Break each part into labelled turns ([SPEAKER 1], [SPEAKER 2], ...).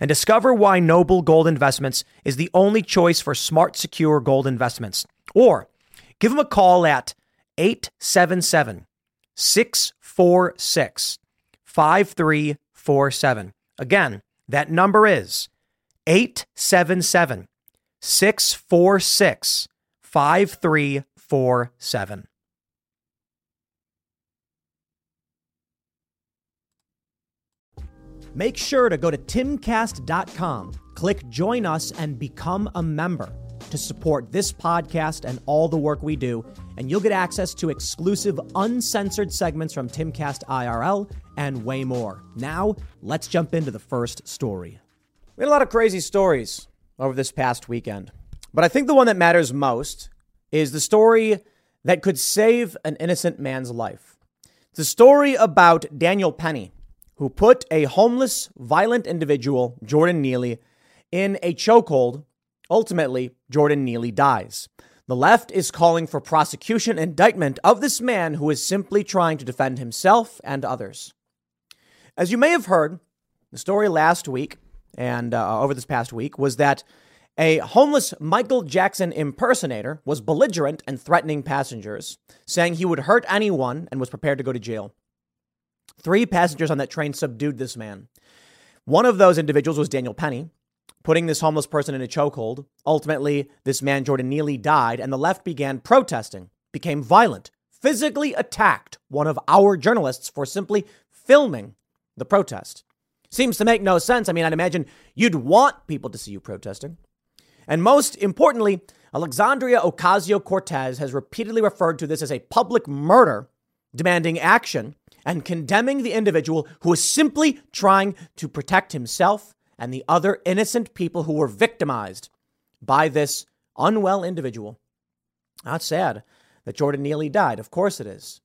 [SPEAKER 1] and discover why Noble Gold Investments is the only choice for smart, secure gold investments. Or give them a call at 877 646 5347. Again, that number is 877 646 5347. Make sure to go to timcast.com, click join us, and become a member to support this podcast and all the work we do. And you'll get access to exclusive, uncensored segments from Timcast IRL and way more. Now, let's jump into the first story. We had a lot of crazy stories over this past weekend, but I think the one that matters most is the story that could save an innocent man's life. It's a story about Daniel Penny, who put a homeless, violent individual, Jordan Neely, in a chokehold. Ultimately, Jordan Neely dies. The left is calling for prosecution indictment of this man who is simply trying to defend himself and others. As you may have heard, the story last week and uh, over this past week was that a homeless Michael Jackson impersonator was belligerent and threatening passengers, saying he would hurt anyone and was prepared to go to jail. Three passengers on that train subdued this man. One of those individuals was Daniel Penny, putting this homeless person in a chokehold. Ultimately, this man, Jordan Neely, died, and the left began protesting, became violent, physically attacked one of our journalists for simply filming the protest. Seems to make no sense. I mean, I'd imagine you'd want people to see you protesting. And most importantly, Alexandria Ocasio Cortez has repeatedly referred to this as a public murder, demanding action and condemning the individual who is simply trying to protect himself and the other innocent people who were victimized by this unwell individual. Not sad that Jordan Neely died. Of course it is.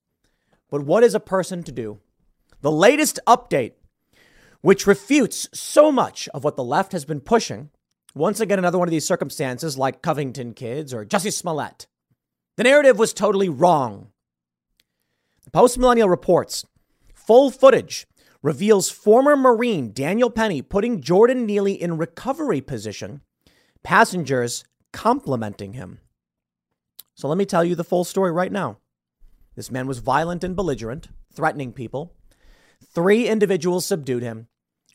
[SPEAKER 1] But what is a person to do? The latest update, which refutes so much of what the left has been pushing, once again, another one of these circumstances like Covington kids or Jussie Smollett. The narrative was totally wrong. The Post Millennial reports full footage reveals former Marine Daniel Penny putting Jordan Neely in recovery position, passengers complimenting him. So let me tell you the full story right now. This man was violent and belligerent, threatening people. Three individuals subdued him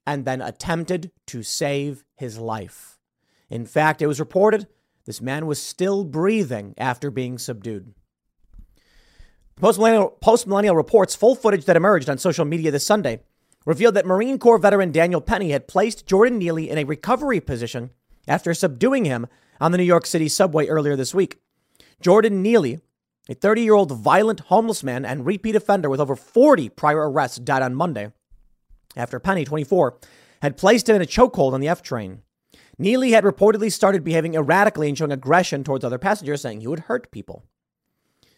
[SPEAKER 1] and then attempted to save his life. In fact, it was reported this man was still breathing after being subdued. Post millennial reports full footage that emerged on social media this Sunday revealed that Marine Corps veteran Daniel Penny had placed Jordan Neely in a recovery position after subduing him on the New York City subway earlier this week. Jordan Neely, a 30 year old violent homeless man and repeat offender with over 40 prior arrests, died on Monday after Penny, 24, had placed him in a chokehold on the F train. Neely had reportedly started behaving erratically and showing aggression towards other passengers, saying he would hurt people.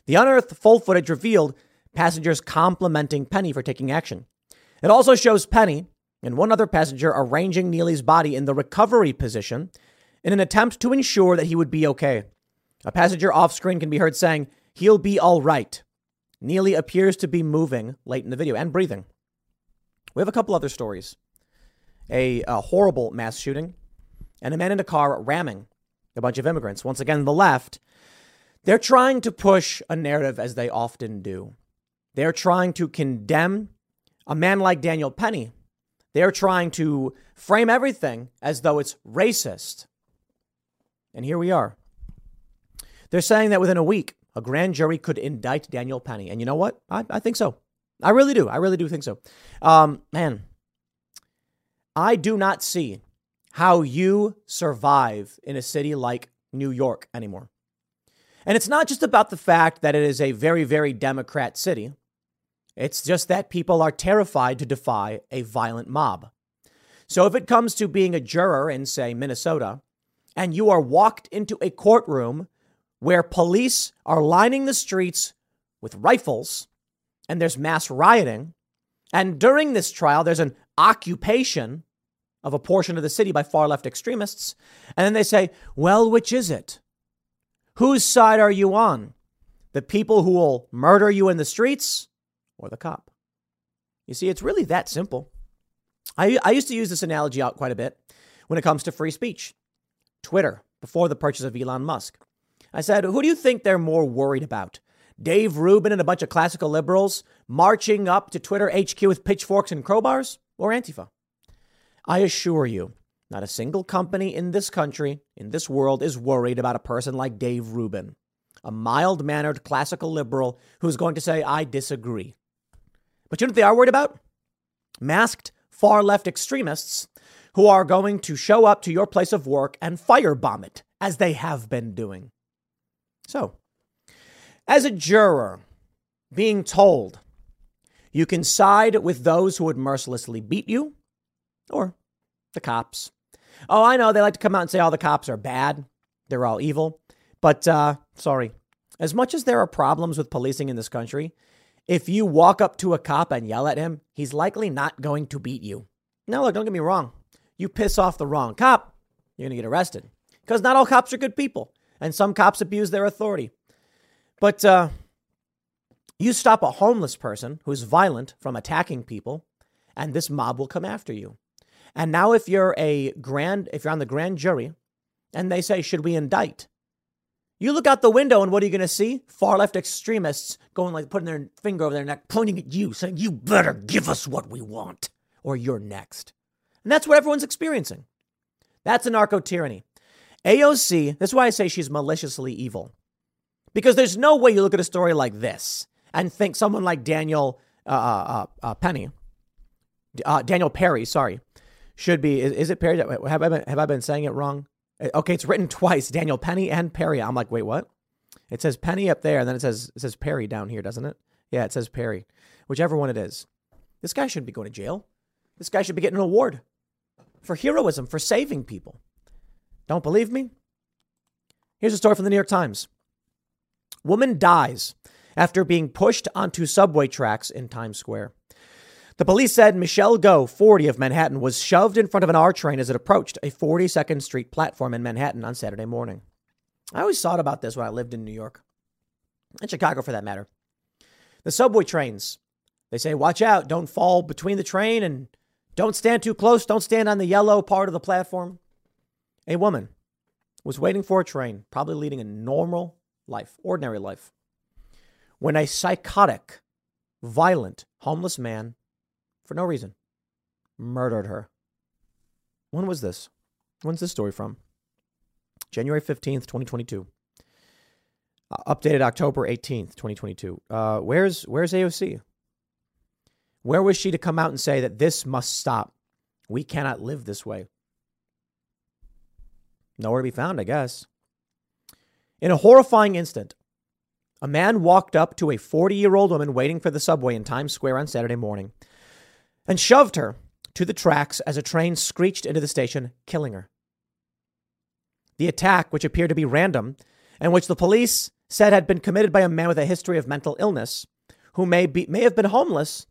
[SPEAKER 1] The unearthed full footage revealed passengers complimenting Penny for taking action. It also shows Penny and one other passenger arranging Neely's body in the recovery position in an attempt to ensure that he would be okay. A passenger off screen can be heard saying, He'll be all right. Neely appears to be moving late in the video and breathing. We have a couple other stories a, a horrible mass shooting and a man in a car ramming a bunch of immigrants. Once again, the left, they're trying to push a narrative as they often do. They're trying to condemn a man like Daniel Penny. They're trying to frame everything as though it's racist. And here we are. They're saying that within a week a grand jury could indict Daniel Penny. And you know what? I, I think so. I really do. I really do think so. Um, man, I do not see how you survive in a city like New York anymore. And it's not just about the fact that it is a very, very Democrat city. It's just that people are terrified to defy a violent mob. So if it comes to being a juror in, say, Minnesota, and you are walked into a courtroom where police are lining the streets with rifles and there's mass rioting, and during this trial, there's an occupation of a portion of the city by far left extremists. And then they say, well, which is it? Whose side are you on? The people who will murder you in the streets or the cop? You see, it's really that simple. I, I used to use this analogy out quite a bit when it comes to free speech. Twitter, before the purchase of Elon Musk. I said, who do you think they're more worried about? Dave Rubin and a bunch of classical liberals marching up to Twitter HQ with pitchforks and crowbars or Antifa? I assure you, not a single company in this country, in this world, is worried about a person like Dave Rubin, a mild mannered classical liberal who's going to say, I disagree. But you know what they are worried about? Masked far left extremists who are going to show up to your place of work and firebomb it, as they have been doing. So, as a juror, being told you can side with those who would mercilessly beat you or the cops. Oh, I know they like to come out and say all the cops are bad, they're all evil. But uh, sorry, as much as there are problems with policing in this country, if you walk up to a cop and yell at him, he's likely not going to beat you. Now, look, don't get me wrong. You piss off the wrong cop, you're going to get arrested. Because not all cops are good people, and some cops abuse their authority. But uh, you stop a homeless person who's violent from attacking people, and this mob will come after you. And now, if you're a grand, if you're on the grand jury, and they say, "Should we indict?" You look out the window, and what are you going to see? Far left extremists going like putting their finger over their neck, pointing at you, saying, "You better give us what we want, or you're next." And that's what everyone's experiencing. That's anarcho tyranny. AOC, that's why I say she's maliciously evil. Because there's no way you look at a story like this and think someone like Daniel uh, uh, uh, uh Penny, uh, Daniel Perry, sorry, should be. Is, is, it Perry? Have I, been, have I been saying it wrong? Uh, okay, it's written twice Daniel Penny and Perry. I'm like, wait, what? It says Penny up there, and then it says it says Perry down here, doesn't it? Yeah, it says Perry. Whichever one it is. This guy shouldn't be going to jail. This guy should be getting an award for heroism, for saving people. Don't believe me? Here's a story from the New York Times. Woman dies after being pushed onto subway tracks in Times Square. The police said Michelle Go, 40 of Manhattan, was shoved in front of an R train as it approached a 42nd Street platform in Manhattan on Saturday morning. I always thought about this when I lived in New York, and Chicago for that matter. The subway trains, they say, watch out, don't fall between the train and don't stand too close. Don't stand on the yellow part of the platform. A woman was waiting for a train, probably leading a normal life, ordinary life, when a psychotic, violent, homeless man, for no reason, murdered her. When was this? When's this story from? January 15th, 2022. Uh, updated October 18th, 2022. Uh, where's where's AOC? Where was she to come out and say that this must stop? We cannot live this way. Nowhere to be found, I guess. In a horrifying instant, a man walked up to a 40 year old woman waiting for the subway in Times Square on Saturday morning and shoved her to the tracks as a train screeched into the station, killing her. The attack, which appeared to be random, and which the police said had been committed by a man with a history of mental illness, who may, be, may have been homeless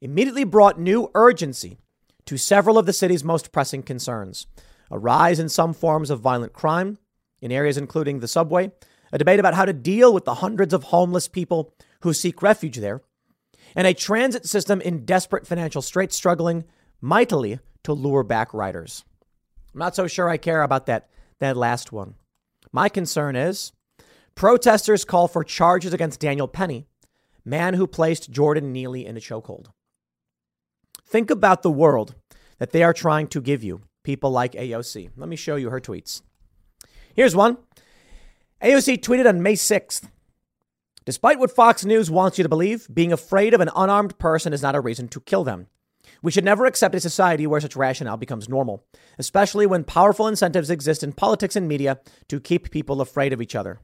[SPEAKER 1] immediately brought new urgency to several of the city's most pressing concerns a rise in some forms of violent crime in areas including the subway, a debate about how to deal with the hundreds of homeless people who seek refuge there, and a transit system in desperate financial straits struggling mightily to lure back riders. I'm not so sure I care about that, that last one. My concern is protesters call for charges against Daniel Penny, man who placed Jordan Neely in a chokehold. Think about the world that they are trying to give you, people like AOC. Let me show you her tweets. Here's one. AOC tweeted on May 6th Despite what Fox News wants you to believe, being afraid of an unarmed person is not a reason to kill them. We should never accept a society where such rationale becomes normal, especially when powerful incentives exist in politics and media to keep people afraid of each other.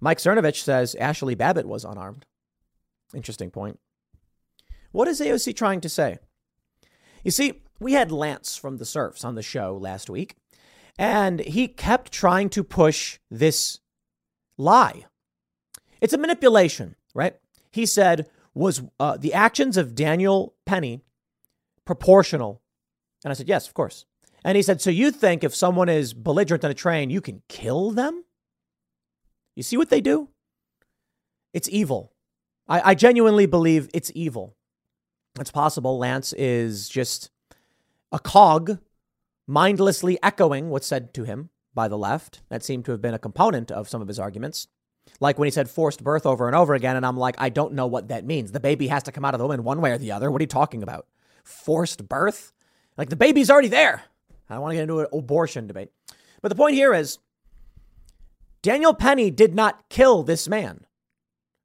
[SPEAKER 1] Mike Cernovich says Ashli Babbitt was unarmed. Interesting point. What is AOC trying to say? You see, we had Lance from the Serfs on the show last week, and he kept trying to push this lie it's a manipulation, right? He said, was uh, the actions of Daniel Penny proportional? And I said, yes, of course. And he said, so you think if someone is belligerent on a train, you can kill them? You see what they do? It's evil. I, I genuinely believe it's evil. It's possible Lance is just a cog mindlessly echoing what's said to him by the left. That seemed to have been a component of some of his arguments. Like when he said forced birth over and over again, and I'm like, I don't know what that means. The baby has to come out of the woman one way or the other. What are you talking about? Forced birth? Like the baby's already there. I don't want to get into an abortion debate. But the point here is Daniel Penny did not kill this man.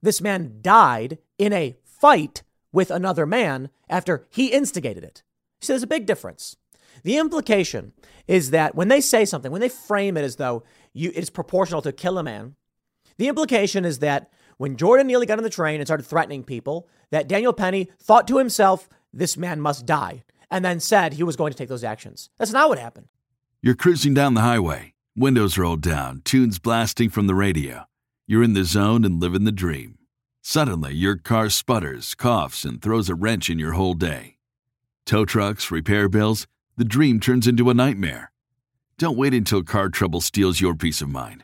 [SPEAKER 1] This man died in a fight with another man after he instigated it. So there's a big difference. The implication is that when they say something, when they frame it as though you, it's proportional to kill a man, the implication is that when Jordan Neely got on the train and started threatening people, that Daniel Penny thought to himself, this man must die, and then said he was going to take those actions. That's not what happened.
[SPEAKER 2] You're cruising down the highway, windows rolled down, tunes blasting from the radio. You're in the zone and living the dream. Suddenly, your car sputters, coughs, and throws a wrench in your whole day. Tow trucks, repair bills, the dream turns into a nightmare. Don't wait until car trouble steals your peace of mind.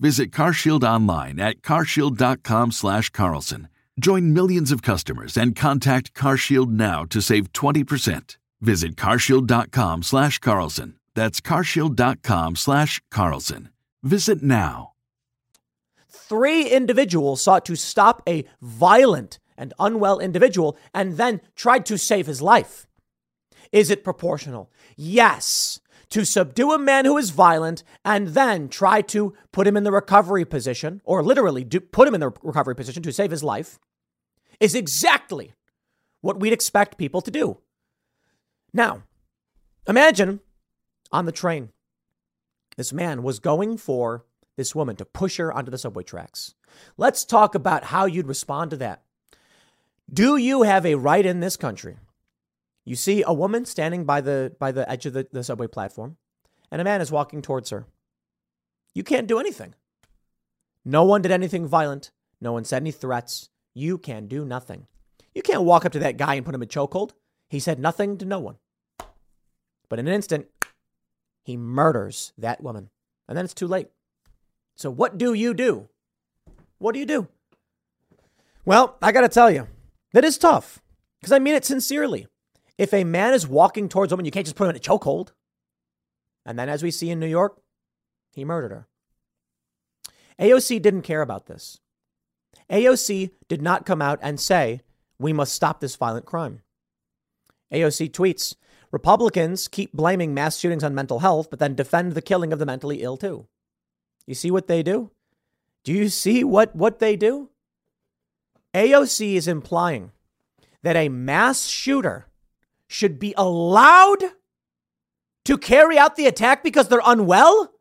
[SPEAKER 2] Visit CarShield online at carshield.com slash carlson. Join millions of customers and contact CarShield now to save 20%. Visit carshield.com slash carlson. That's carshield.com/carlson. Visit now.
[SPEAKER 1] Three individuals sought to stop a violent and unwell individual and then tried to save his life. Is it proportional? Yes to subdue a man who is violent and then try to put him in the recovery position, or literally do, put him in the recovery position to save his life, is exactly what we'd expect people to do. Now, imagine on the train, this man was going for this woman to push her onto the subway tracks. Let's talk about how you'd respond to that. Do you have a right in this country you see a woman standing by the by the edge of the, the subway platform, and a man is walking towards her. You can't do anything. No one did anything violent. No one said any threats. You can do nothing. You can't walk up to that guy and put him in chokehold. He said nothing to no one. But in an instant, he murders that woman. And then it's too late. So what do you do? What do you do? Well, I got to tell you, that is tough because I mean it sincerely. If a man is walking towards a woman, you can't just put him in a chokehold. And then, as we see in New York, he murdered her. AOC didn't care about this. AOC did not come out and say, we must stop this violent crime. AOC tweets Republicans keep blaming mass shootings on mental health, but then defend the killing of the mentally ill too. You see what they do? Do you see what, what they do? AOC is implying that a mass shooter should be allowed to carry out the attack because they're unwell?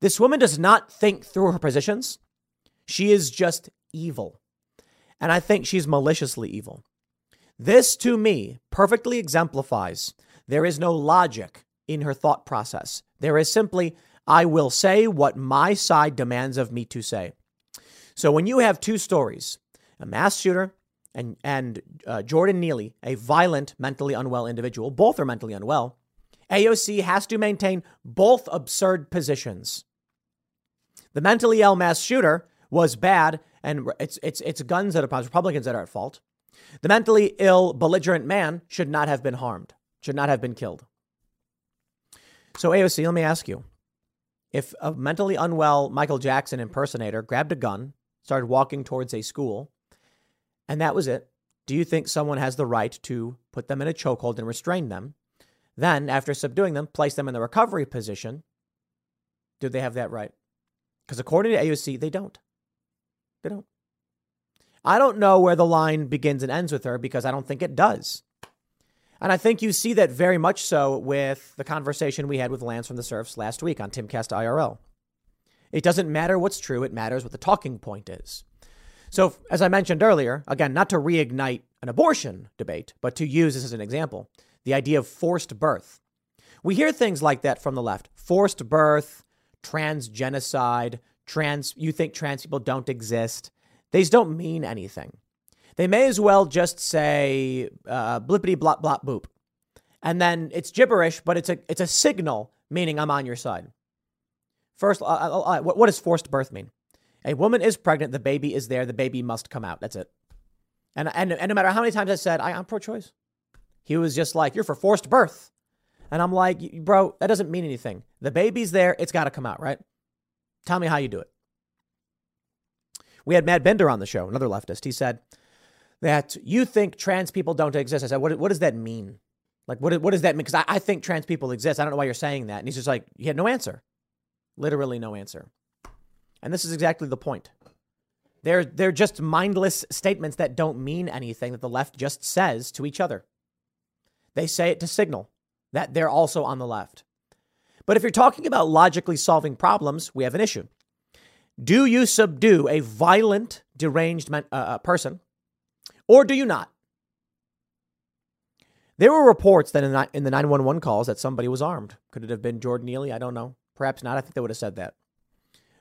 [SPEAKER 1] This woman does not think through her positions. She is just evil. And I think she's maliciously evil. This, to me, perfectly exemplifies there is no logic in her thought process. There is simply, I will say what my side demands of me to say. So when you have two stories, a mass shooter and, and uh, Jordan Neely, a violent, mentally unwell individual, both are mentally unwell, AOC has to maintain both absurd positions. The mentally ill mass shooter was bad, and it's, it's, it's guns that are Republicans that are at fault. The mentally ill, belligerent man should not have been harmed, should not have been killed. So, AOC, let me ask you if a mentally unwell Michael Jackson impersonator grabbed a gun, started walking towards a school, and that was it, do you think someone has the right to put them in a chokehold and restrain them? Then, after subduing them, place them in the recovery position? Do they have that right? Because according to AOC, they don't. They don't. I don't know where the line begins and ends with her because I don't think it does. And I think you see that very much so with the conversation we had with Lance from the Serfs last week on Timcast IRL. It doesn't matter what's true, it matters what the talking point is. So, as I mentioned earlier, again, not to reignite an abortion debate, but to use this as an example the idea of forced birth. We hear things like that from the left forced birth, trans genocide, trans, you think trans people don't exist. These don't mean anything. They may as well just say uh, blippity blop blop boop. And then it's gibberish, but it's a, it's a signal meaning I'm on your side. First, uh, uh, uh what does forced birth mean? A woman is pregnant, the baby is there, the baby must come out. That's it. And, and, and no matter how many times I said, I, I'm pro choice, he was just like, You're for forced birth. And I'm like, Bro, that doesn't mean anything. The baby's there, it's got to come out, right? Tell me how you do it. We had Matt Binder on the show, another leftist. He said that you think trans people don't exist. I said, What, what does that mean? Like, what, what does that mean? Because I, I think trans people exist. I don't know why you're saying that. And he's just like, He had no answer. Literally no answer. And this is exactly the point. They're, they're just mindless statements that don't mean anything that the left just says to each other. They say it to signal that they're also on the left. But if you're talking about logically solving problems, we have an issue. Do you subdue a violent, deranged uh, uh, person, or do you not? There were reports that in the, in the 911 calls that somebody was armed. Could it have been Jordan Neely? I don't know. Perhaps not. I think they would have said that.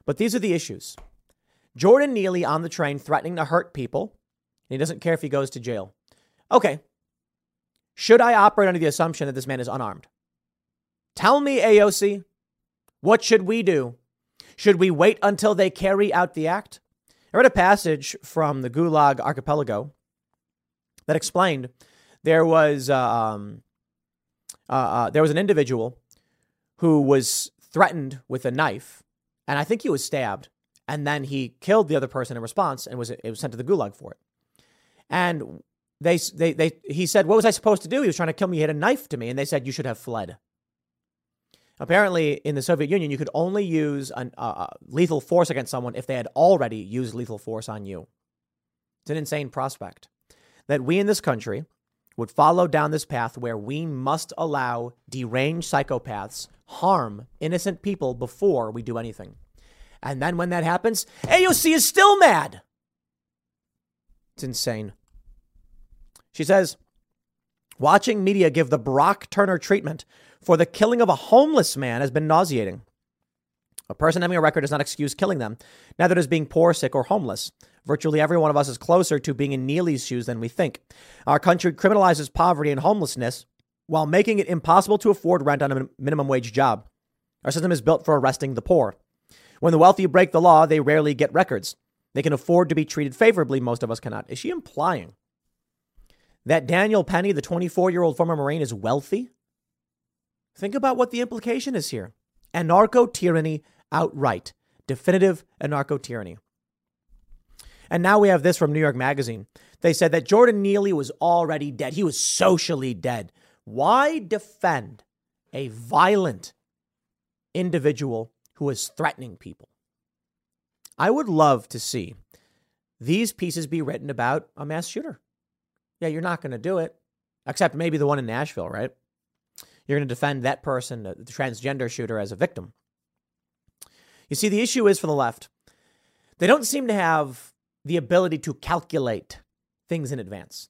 [SPEAKER 1] But these are the issues. Jordan Neely on the train threatening to hurt people. And he doesn't care if he goes to jail. Okay. Should I operate under the assumption that this man is unarmed? Tell me, AOC, what should we do? Should we wait until they carry out the act? I read a passage from the Gulag Archipelago that explained there was uh, um, uh, uh, there was an individual who was threatened with a knife, and I think he was stabbed, and then he killed the other person in response and was it was sent to the gulag for it. And they they they he said, "What was I supposed to do?" He was trying to kill me. He had a knife to me, and they said you should have fled. Apparently, in the Soviet Union, you could only use an, uh, uh, lethal force against someone if they had already used lethal force on you. It's an insane prospect that we in this country would follow down this path where we must allow deranged psychopaths harm innocent people before we do anything. And then when that happens, AOC is still mad. It's insane. She says, watching media give the Brock Turner treatment for the killing of a homeless man has been nauseating. A person having a record does not excuse killing them, neither does being poor, sick, or homeless. Virtually every one of us is closer to being in Neely's shoes than we think. Our country criminalizes poverty and homelessness while making it impossible to afford rent on a minimum wage job. Our system is built for arresting the poor. When the wealthy break the law, they rarely get records. They can afford to be treated favorably. Most of us cannot. Is she implying that Daniel Penny, the 24 year old former Marine, is wealthy? Think about what the implication is here. Anarcho tyranny outright. Definitive anarcho tyranny. And now we have this from New York Magazine. They said that Jordan Neely was already dead. He was socially dead. Why defend a violent individual who is threatening people. I would love to see these pieces be written about a mass shooter. Yeah, you're not going to do it, except maybe the one in Nashville, right? You're going to defend that person, the transgender shooter, as a victim. You see, the issue is for the left, they don't seem to have the ability to calculate things in advance.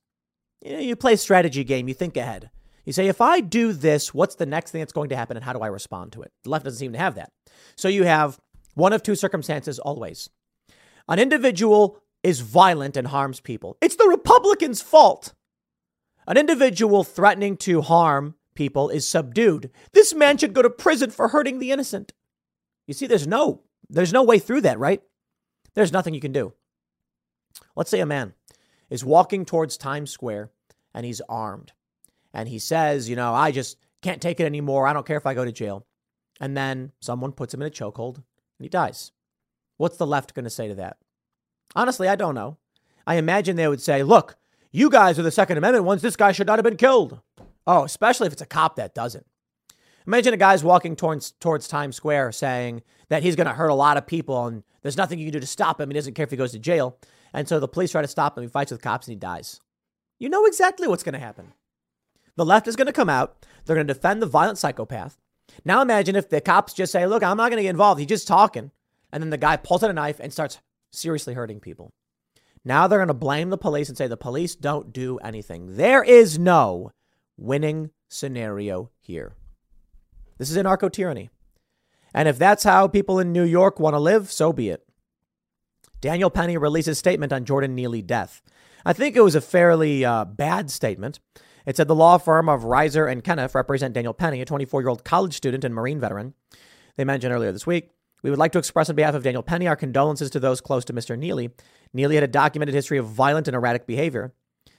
[SPEAKER 1] You, know, you play a strategy game, you think ahead. You say, if I do this, what's the next thing that's going to happen and how do I respond to it? The left doesn't seem to have that. So you have one of two circumstances always. An individual is violent and harms people. It's the Republicans' fault. An individual threatening to harm people is subdued. This man should go to prison for hurting the innocent. You see, there's no there's no way through that, right? There's nothing you can do. Let's say a man is walking towards Times Square and he's armed. And he says, you know, I just can't take it anymore. I don't care if I go to jail. And then someone puts him in a chokehold and he dies. What's the left going to say to that? Honestly, I don't know. I imagine they would say, look, you guys are the Second Amendment ones. This guy should not have been killed. Oh, especially if it's a cop that doesn't. Imagine a guy's walking towards, towards Times Square saying that he's going to hurt a lot of people and there's nothing you can do to stop him. He doesn't care if he goes to jail. And so the police try to stop him. He fights with cops and he dies. You know exactly what's going to happen. The left is going to come out. They're going to defend the violent psychopath. Now imagine if the cops just say, look, I'm not going to get involved. He's just talking. And then the guy pulls out a knife and starts seriously hurting people. Now they're going to blame the police and say the police don't do anything. There is no winning scenario here. This is anarcho tyranny. And if that's how people in New York want to live, so be it. Daniel Penny released a statement on Jordan Neely death. I think it was a fairly uh, bad statement. It said the law firm of Raiser and Kenniff represent Daniel Penny, a 24 year old college student and Marine veteran. They mentioned earlier this week. We would like to express on behalf of Daniel Penny our condolences to those close to Mr. Neely. Neely had a documented history of violent and erratic behavior,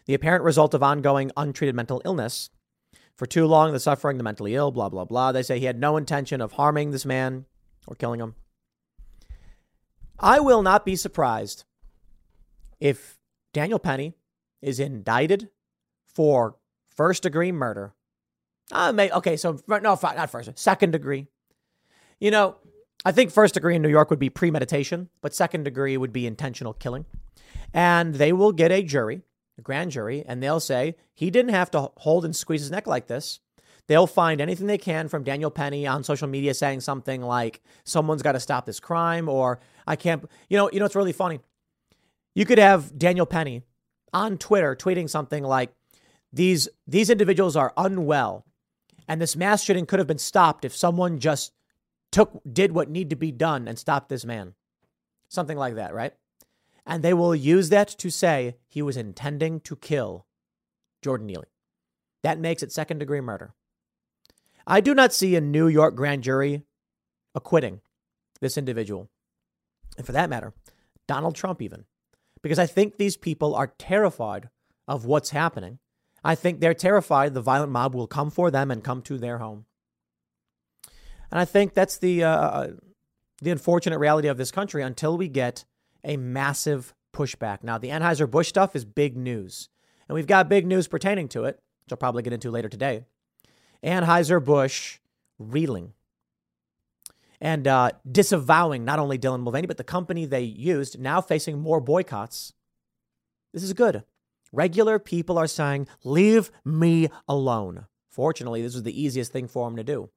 [SPEAKER 1] the apparent result of ongoing untreated mental illness. For too long, the suffering, the mentally ill, blah, blah, blah. They say he had no intention of harming this man or killing him. I will not be surprised if Daniel Penny is indicted for first degree murder. Uh, may, okay, so no, not first, second degree. You know, I think first degree in New York would be premeditation, but second degree would be intentional killing. And they will get a jury, a grand jury, and they'll say he didn't have to hold and squeeze his neck like this. They'll find anything they can from Daniel Penny on social media saying something like someone's got to stop this crime or I can't you know, you know it's really funny. You could have Daniel Penny on Twitter tweeting something like these these individuals are unwell and this mass shooting could have been stopped if someone just took did what needed to be done and stopped this man. Something like that, right? And they will use that to say he was intending to kill Jordan Neely. That makes it second degree murder. I do not see a New York grand jury acquitting this individual. And for that matter, Donald Trump, even. Because I think these people are terrified of what's happening. I think they're terrified the violent mob will come for them and come to their home. And I think that's the, uh, uh the unfortunate reality of this country until we get a massive pushback. Now, the Anheuser-Busch stuff is big news. And we've got big news pertaining to it, which I'll probably get into later today. Anheuser-Busch reeling and uh, disavowing not only Dylan Mulvaney, but the company they used, now facing more boycotts. This is good. Regular people are saying, leave me alone. Fortunately, this was the easiest thing for them to do.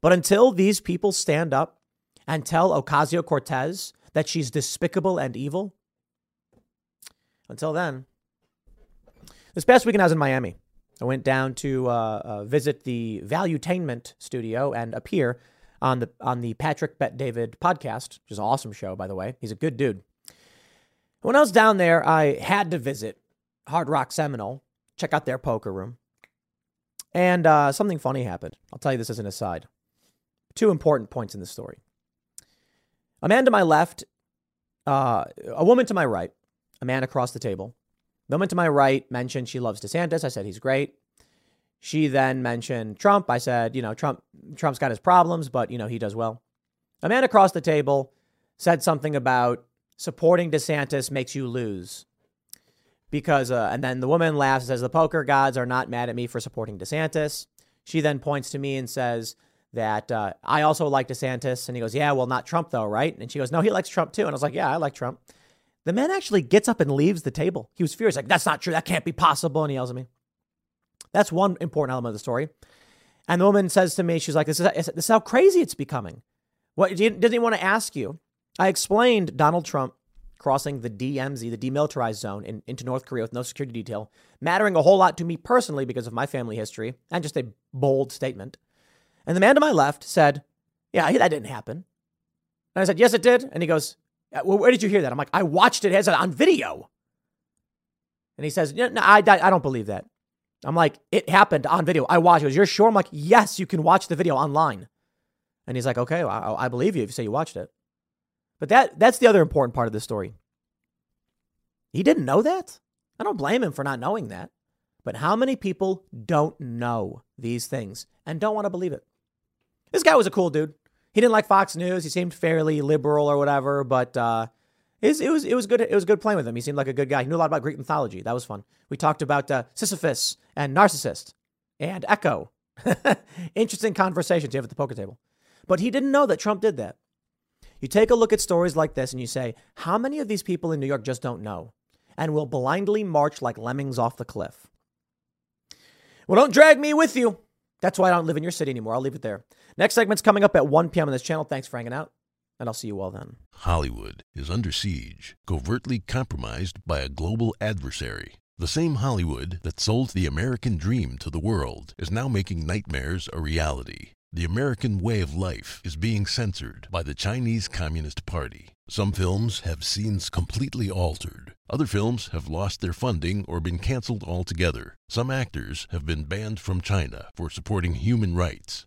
[SPEAKER 1] But until these people stand up and tell Ocasio Cortez that she's despicable and evil, until then, this past weekend I was in Miami. I went down to uh, uh, visit the Valuetainment studio and appear on the on the Patrick Bet David podcast, which is an awesome show, by the way. He's a good dude. When I was down there, I had to visit Hard Rock Seminole, check out their poker room, and uh, something funny happened. I'll tell you this as an aside. Two important points in the story. A man to my left, uh, a woman to my right, a man across the table. The woman to my right mentioned she loves DeSantis. I said he's great. She then mentioned Trump. I said, you know, Trump Trump's got his problems, but you know, he does well. A man across the table said something about supporting DeSantis makes you lose. Because uh, and then the woman laughs and says the poker gods are not mad at me for supporting DeSantis. She then points to me and says that uh, I also like DeSantis, and he goes, "Yeah, well, not Trump though, right?" And she goes, "No, he likes Trump too." And I was like, "Yeah, I like Trump." The man actually gets up and leaves the table. He was furious, like, that's not true. That can't be possible. And he yells at me. That's one important element of the story. And the woman says to me, she's like, this is, this is how crazy it's becoming. What doesn't he want to ask you? I explained Donald Trump crossing the DMZ, the demilitarized zone, in, into North Korea with no security detail, mattering a whole lot to me personally because of my family history and just a bold statement. And the man to my left said, Yeah, that didn't happen. And I said, Yes, it did. And he goes, Uh, where did you hear that? I'm like, I watched it as on video. And he says, no, I, I don't believe that. I'm like, it happened on video. I watched it. You're sure? I'm like, yes, you can watch the video online. And he's like, okay, well, I, I believe you if you say you watched it. But that that's the other important part of the story. He didn't know that. I don't blame him for not knowing that. But how many people don't know these things and don't want to believe it? This guy was a cool dude. He didn't like Fox News. He seemed fairly liberal or whatever, but uh, it, was, it was good. It was good playing with him. He seemed like a good guy. He knew a lot about Greek mythology. That was fun. We talked about uh, Sisyphus and Narcissus and Echo. Interesting conversations you have at the poker table. But he didn't know that Trump did that. You take a look at stories like this and you say, how many of these people in New York just don't know and will blindly march like lemmings off the cliff? Well, don't drag me with you. That's why I don't live in your city anymore. I'll leave it there. Next segment's coming up at 1 p.m. on this channel. Thanks for hanging out, and I'll see you all then.
[SPEAKER 3] Hollywood is under siege, covertly compromised by a global adversary. The same Hollywood that sold the American dream to the world is now making nightmares a reality. The American way of life is being censored by the Chinese Communist Party. Some films have scenes completely altered. Other films have lost their funding or been canceled altogether. Some actors have been banned from China for supporting human rights.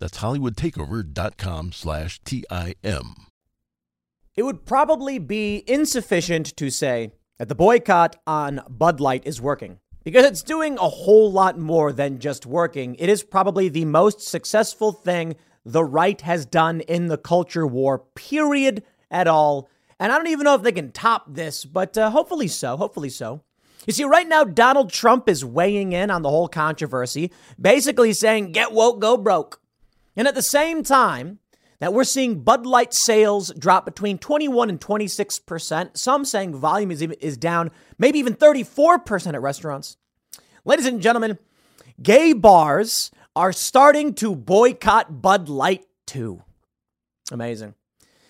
[SPEAKER 3] That's hollywoodtakeover.com slash T-I-M.
[SPEAKER 1] It would probably be insufficient to say that the boycott on Bud Light is working because it's doing a whole lot more than just working. It is probably the most successful thing the right has done in the culture war, period, at all. And I don't even know if they can top this, but uh, hopefully so. Hopefully so. You see, right now, Donald Trump is weighing in on the whole controversy, basically saying, get woke, go broke. And at the same time that we're seeing Bud Light sales drop between 21 and 26%, some saying volume is, is down maybe even 34% at restaurants. Ladies and gentlemen, gay bars are starting to boycott Bud Light too. Amazing.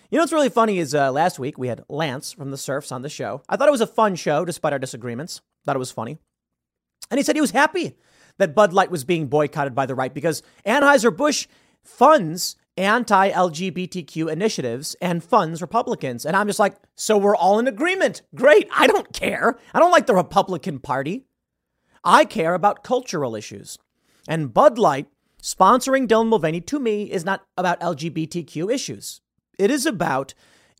[SPEAKER 1] You know what's really funny is uh, last week we had Lance from the Serfs on the show. I thought it was a fun show despite our disagreements. Thought it was funny. And he said he was happy that Bud Light was being boycotted by the right because Anheuser-Busch funds anti LGBTQ initiatives and funds Republicans. And I'm just like, so we're all in agreement. Great. I don't care. I don't like the Republican Party. I care about cultural issues. And Bud Light sponsoring Dylan Mulvaney to me is not about LGBTQ issues. It is about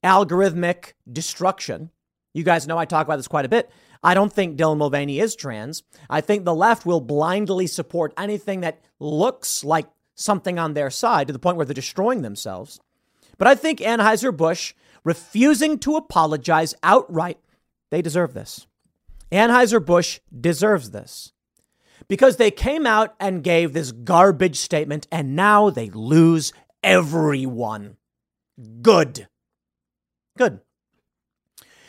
[SPEAKER 1] algorithmic destruction. You guys know I talk about this quite a bit. I don't think Dylan Mulvaney is trans. I think the left will blindly support anything that looks like something on their side to the point where they're destroying themselves. But I think Anheuser-Busch refusing to apologize outright, they deserve this. Anheuser-Busch deserves this because they came out and gave this garbage statement and now they lose everyone. Good. Good.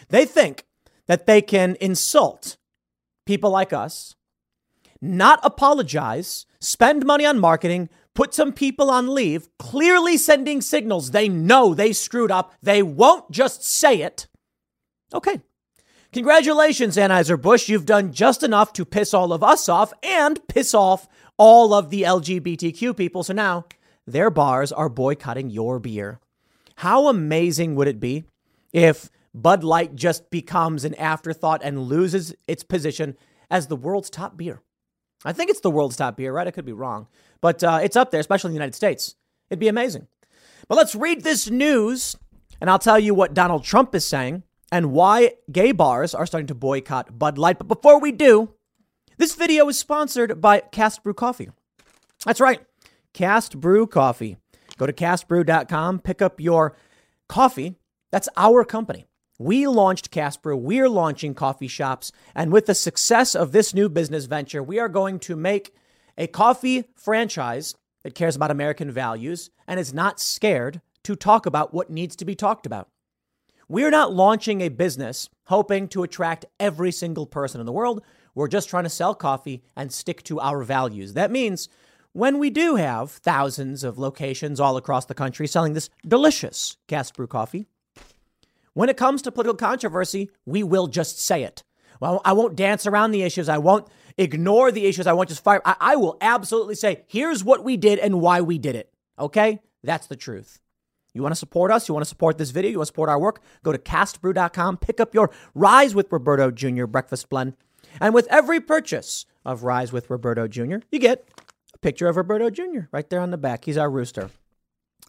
[SPEAKER 1] They think that they can insult people like us, not apologize, spend money on marketing, put some people on leave, clearly sending signals they know they screwed up. They won't just say it. Okay. Congratulations, Anheuser-Busch. You've done just enough to piss all of us off and piss off all of the LGBTQ people. So now their bars are boycotting your beer. How amazing would it be if Bud Light just becomes an afterthought and loses its position as the world's top beer? I think it's the world's top beer, right? I could be wrong, but uh, it's up there, especially in the United States. It'd be amazing. But let's read this news, and I'll tell you what Donald Trump is saying and why gay bars are starting to boycott Bud Light. But before we do, this video is sponsored by Cast Brew Coffee. That's right, Cast Brew Coffee. Go to castbrew.com, pick up your coffee. That's our company. We launched Casper. We're launching coffee shops. And with the success of this new business venture, we are going to make a coffee franchise that cares about American values and is not scared to talk about what needs to be talked about. We're not launching a business hoping to attract every single person in the world. We're just trying to sell coffee and stick to our values. That means when we do have thousands of locations all across the country selling this delicious cast brew coffee, when it comes to political controversy, we will just say it. Well, I won't dance around the issues. I won't ignore the issues. I won't just fire. I, I will absolutely say, here's what we did and why we did it. Okay? That's the truth. You want to support us? You want to support this video? You want to support our work? Go to castbrew.com, pick up your Rise with Roberto Jr. breakfast blend. And with every purchase of Rise with Roberto Jr., you get a picture of Roberto Jr. right there on the back. He's our rooster.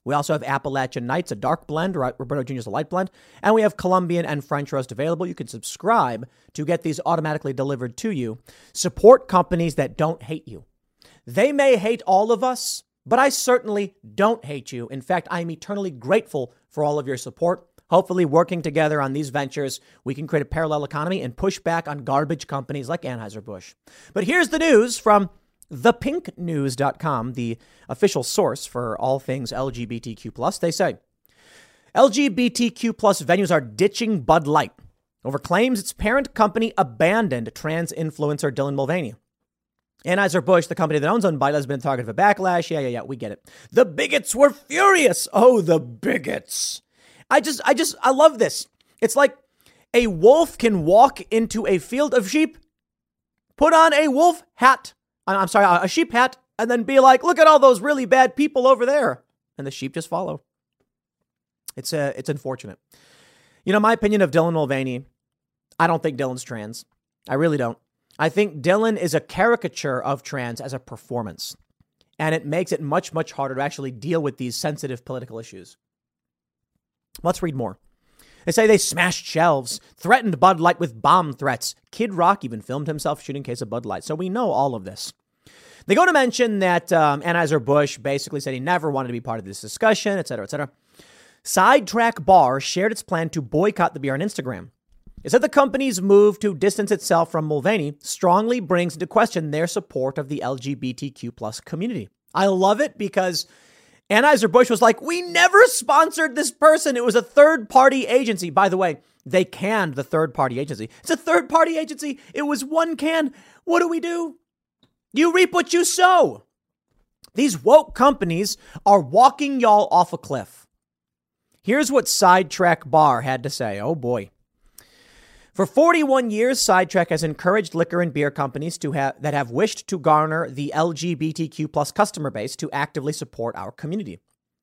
[SPEAKER 1] We also have Appalachian Nights, a dark blend. Roberto Jr.'s a light blend. And we have Colombian and French roast available. You can subscribe to get these automatically delivered to you. Support companies that don't hate you. They may hate all of us, but I certainly don't hate you. In fact, I am eternally grateful for all of your support. Hopefully, working together on these ventures, we can create a parallel economy and push back on garbage companies like Anheuser-Busch. But here's the news from thepinknews.com, the official source for all things LGBTQ+. They say LGBTQ plus venues are ditching Bud Light over claims its parent company abandoned trans influencer Dylan Mulvaney. Anheuser-Busch, the company that owns Bud, has been target of a backlash. Yeah, yeah, yeah, we get it. The bigots were furious. Oh, the bigots. I just, I just, I love this. It's like a wolf can walk into a field of sheep, put on a wolf hat, I'm sorry, a sheep hat, and then be like, look at all those really bad people over there. And the sheep just follow. It's, uh, it's unfortunate. You know, my opinion of Dylan Mulvaney, I don't think Dylan's trans. I really don't. I think Dylan is a caricature of trans as a performance. And it makes it much, much harder to actually deal with these sensitive political issues. Let's read more. They say they smashed shelves, threatened Bud Light with bomb threats. Kid Rock even filmed himself shooting case of Bud Light. So we know all of this. They go to mention that um, Anheuser-Busch basically said he never wanted to be part of this discussion, et cetera, et cetera. Sidetrack Bar shared its plan to boycott the beer on Instagram. It said the company's move to distance itself from Mulvaney strongly brings into question their support of the LGBTQ plus community. I love it because Anheuser-Busch was like, we never sponsored this person. It was a third party agency. By the way, they canned the third party agency. It's a third party agency. It was one can. What do we do? You reap what you sow. These woke companies are walking y'all off a cliff. Here's what Sidetrack Bar had to say. Oh boy. For 41 years, Sidetrack has encouraged liquor and beer companies to have, that have wished to garner the LGBTQ plus customer base to actively support our community.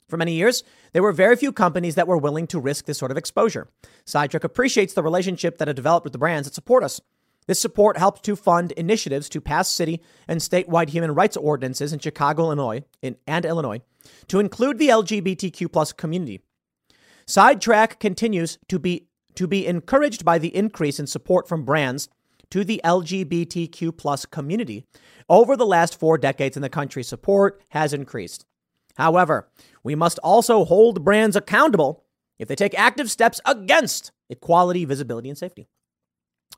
[SPEAKER 1] For many years, there were very few companies that were willing to risk this sort of exposure. Sidetrack appreciates the relationship that have developed with the brands that support us. This support helps to fund initiatives to pass city and statewide human rights ordinances in Chicago, Illinois, in, and Illinois to include the LGBTQ plus community. Sidetrack continues to be to be encouraged by the increase in support from brands to the LGBTQ plus community. Over the last four decades in the country, support has increased. However, we must also hold brands accountable if they take active steps against equality, visibility, and safety.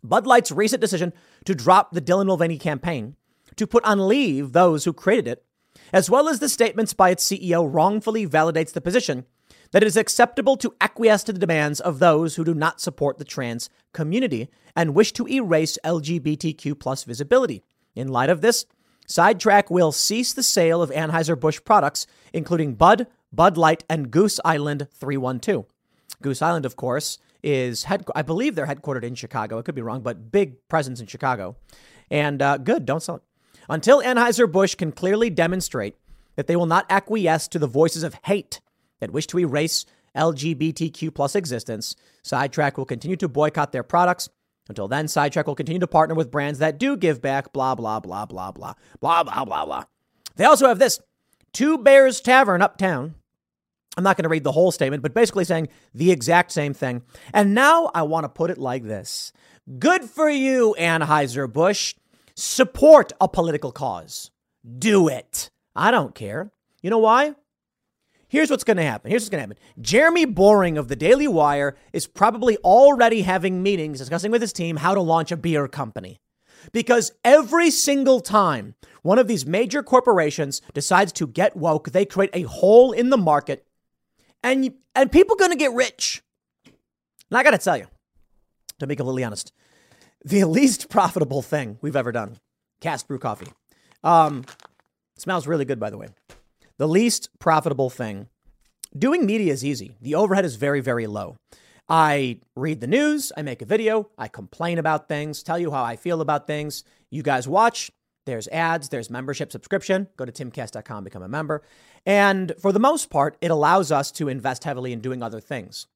[SPEAKER 1] Bud Light's recent decision to drop the Dylan Mulvaney campaign, to put on leave those who created it, as well as the statements by its CEO, wrongfully validates the position that it is acceptable to acquiesce to the demands of those who do not support the trans community and wish to erase LGBTQ plus visibility. In light of this, Sidetrack will cease the sale of Anheuser-Busch products, including Bud, Bud Light, and Goose Island 312. Goose Island, of course, is head. I believe they're headquartered in Chicago. I could be wrong, but big presence in Chicago. And uh, good, don't sell it. Until Anheuser-Busch can clearly demonstrate that they will not acquiesce to the voices of hate that wish to erase LGBTQ plus existence, Sidetrack will continue to boycott their products. Until then, Sidetrack will continue to partner with brands that do give back, blah, blah, blah, blah, blah, blah, blah, blah, blah. They also have this Two Bears Tavern uptown. I'm not going to read the whole statement, but basically saying the exact same thing. And now I want to put it like this Good for you, Anheuser-Busch. Support a political cause. Do it. I don't care. You know why? Here's what's going to happen. Here's what's going to happen. Jeremy Boring of the Daily Wire is probably already having meetings discussing with his team how to launch a beer company. Because every single time one of these major corporations decides to get woke, they create a hole in the market and, and people going to get rich. And I got to tell you, to be completely honest, the least profitable thing we've ever done, Cast Brew Coffee. Um, smells really good, by the way. The least profitable thing. Doing media is easy. The overhead is very, very low. I read the news, I make a video, I complain about things, tell you how I feel about things. You guys watch, there's ads, there's membership subscription. Go to timcast.com, become a member. And for the most part, it allows us to invest heavily in doing other things.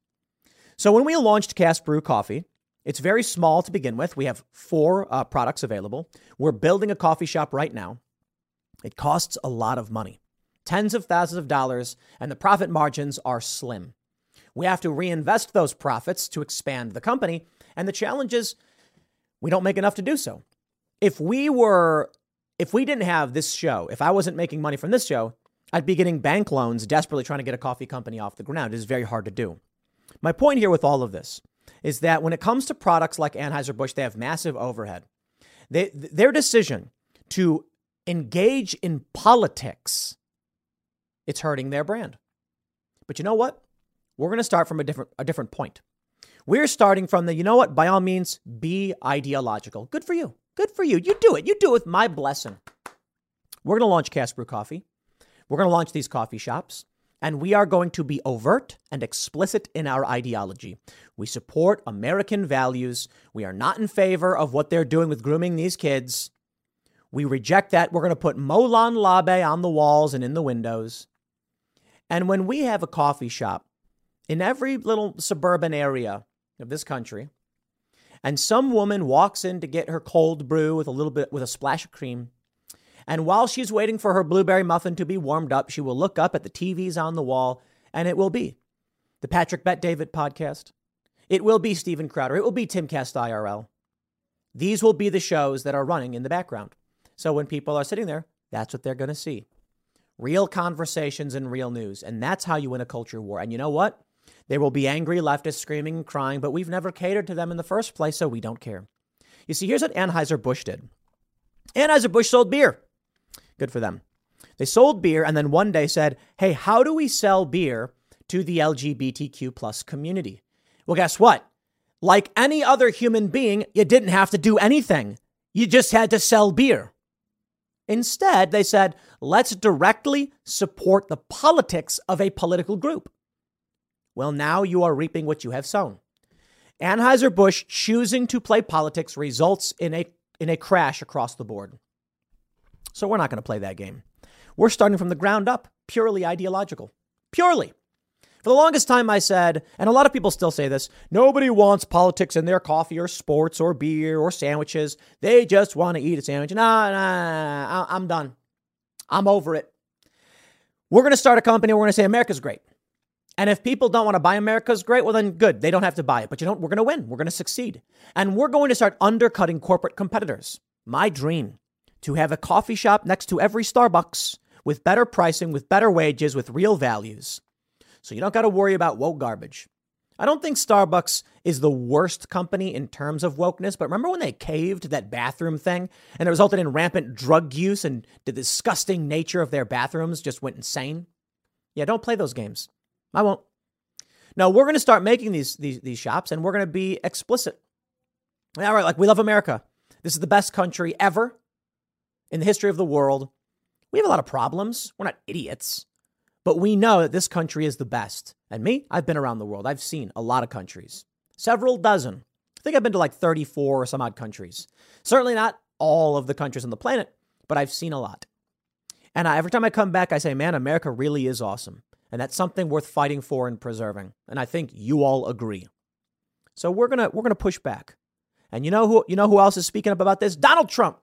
[SPEAKER 1] So when we launched Cast Brew Coffee, it's very small to begin with. We have four uh, products available. We're building a coffee shop right now. It costs a lot of money, tens of thousands of dollars, and the profit margins are slim. We have to reinvest those profits to expand the company. And the challenge is we don't make enough to do so. If we were, if we didn't have this show, if I wasn't making money from this show, I'd be getting bank loans desperately trying to get a coffee company off the ground. It is very hard to do. My point here with all of this is that when it comes to products like Anheuser-Busch, they have massive overhead. They, their decision to engage in politics, it's hurting their brand. But you know what? We're going to start from a different a different point. We're starting from the, you know what, by all means, be ideological. Good for you. Good for you. You do it. You do it with my blessing. We're going to launch Cast Brew Coffee. We're going to launch these coffee shops, and we are going to be overt and explicit in our ideology. We support American values. We are not in favor of what they're doing with grooming these kids. We reject that. We're going to put Molon Labe on the walls and in the windows. And when we have a coffee shop in every little suburban area of this country, and some woman walks in to get her cold brew with a little bit with a splash of cream. And while she's waiting for her blueberry muffin to be warmed up, she will look up at the TVs on the wall, and it will be the Patrick Bet David podcast. It will be Steven Crowder. It will be Timcast IRL. These will be the shows that are running in the background. So when people are sitting there, that's what they're going to see. Real conversations and real news. And that's how you win a culture war. And you know what? There will be angry leftists screaming and crying, but we've never catered to them in the first place, so we don't care. You see, here's what Anheuser-Busch did. Anheuser-Busch sold beer. Good for them. They sold beer and then one day said, hey, how do we sell beer to the LGBTQ plus community? Well, guess what? Like any other human being, you didn't have to do anything. You just had to sell beer. Instead, they said, let's directly support the politics of a political group. Well, now you are reaping what you have sown. Anheuser-Busch choosing to play politics results in a, in a crash across the board. So we're not going to play that game. We're starting from the ground up, purely ideological. Purely. For the longest time, I said, and a lot of people still say this nobody wants politics in their coffee or sports or beer or sandwiches. They just want to eat a sandwich. Nah, nah, nah, I'm done. I'm over it. We're going to start a company. We're going to say America's great. And if people don't want to buy America's great, well, then good. They don't have to buy it. But you know, we're going to win. We're going to succeed. And we're going to start undercutting corporate competitors. My dream to have a coffee shop next to every Starbucks with better pricing, with better wages, with real values. So you don't got to worry about woke garbage. I don't think Starbucks is the worst company in terms of wokeness, but remember when they caved that bathroom thing and it resulted in rampant drug use and the disgusting nature of their bathrooms just went insane? Yeah, don't play those games. I won't. No, we're going to start making these, these, these shops and we're going to be explicit. All right, like we love America. This is the best country ever in the history of the world. We have a lot of problems. We're not idiots. But we know that this country is the best. And me, I've been around the world. I've seen a lot of countries, several dozen. I think I've been to like 34 or some odd countries. Certainly not all of the countries on the planet, but I've seen a lot. And I, every time I come back, I say, man, America really is awesome. And that's something worth fighting for and preserving. And I think you all agree. So we're gonna we're gonna push back. And you know who you know who else is speaking up about this? Donald Trump.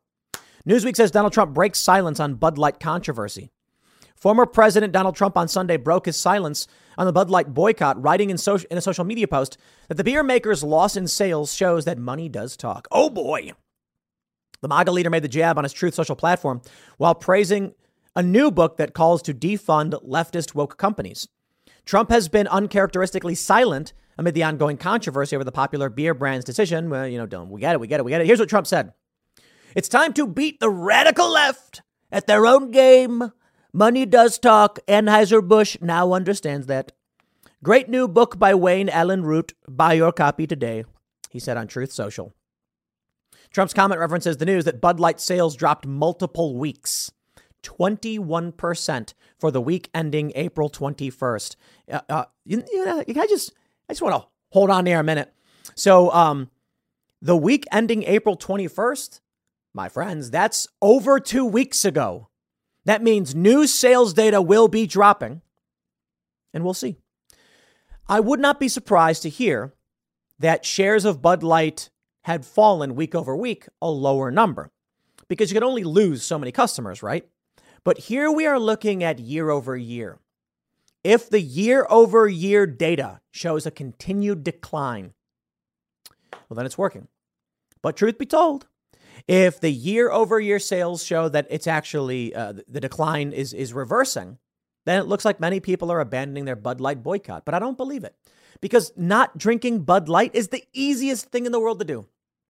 [SPEAKER 1] Newsweek says Donald Trump breaks silence on Bud Light controversy. Former President Donald Trump on Sunday broke his silence on the Bud Light boycott, writing in, in a social media post that the beer maker's loss in sales shows that money does talk. Oh boy. The MAGA leader made the jab on his Truth Social platform while praising a new book that calls to defund leftist woke companies. Trump has been uncharacteristically silent amid the ongoing controversy over the popular beer brand's decision. Well, you know, don't we get it, we get it, we get it. Here's what Trump said It's time to beat the radical left at their own game. Money does talk. Anheuser-Busch now understands that. Great new book by Wayne Allyn Root. Buy your copy today, he said on Truth Social. Trump's comment references the news that Bud Light sales dropped multiple weeks 21% for the week ending April 21st. Uh, uh, you, you know, I just, I just want to Hold on there a minute. So, um, the week ending April 21st, my friends, that's over two weeks ago. That means new sales data will be dropping, and we'll see. I would not be surprised to hear that shares of Bud Light had fallen week over week, a lower number, because you can only lose so many customers, right? But here we are looking at year over year. If the year over year data shows a continued decline, well, then it's working. But truth be told, if the year over year sales show that it's actually uh, the decline is is reversing, then it looks like many people are abandoning their Bud Light boycott. But I don't believe it because not drinking Bud Light is the easiest thing in the world to do.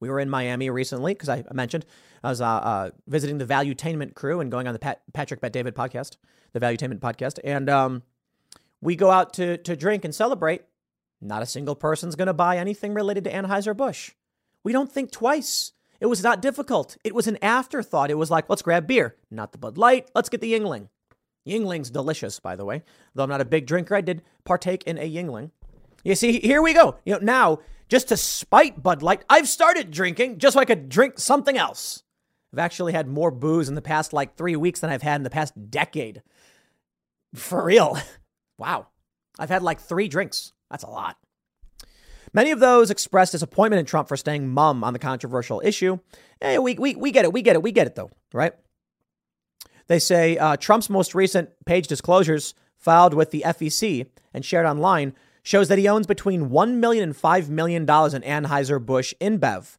[SPEAKER 1] We were in Miami recently because I mentioned I was uh, uh, visiting the Valuetainment crew and going on the Pat- Patrick Bet David podcast, the Valuetainment podcast, and um, we go out to to drink and celebrate. Not a single person's going to buy anything related to Anheuser Busch. We don't think twice. It was not difficult. It was an afterthought. It was like, let's grab beer, not the Bud Light. Let's get the Yuengling. Yuengling's delicious, by the way. Though I'm not a big drinker, I did partake in a Yuengling. You see, here we go. You know, now just to spite Bud Light, I've started drinking just so I could drink something else. I've actually had more booze in the past like three weeks than I've had in the past decade. For real. Wow. I've had like three drinks. That's a lot. Many of those expressed disappointment in Trump for staying mum on the controversial issue. Hey, we, we, we get it. We get it. We get it, though, right? They say uh, Trump's most recent page disclosures filed with the FEC and shared online shows that he owns between $1 million and $5 million in Anheuser-Busch InBev.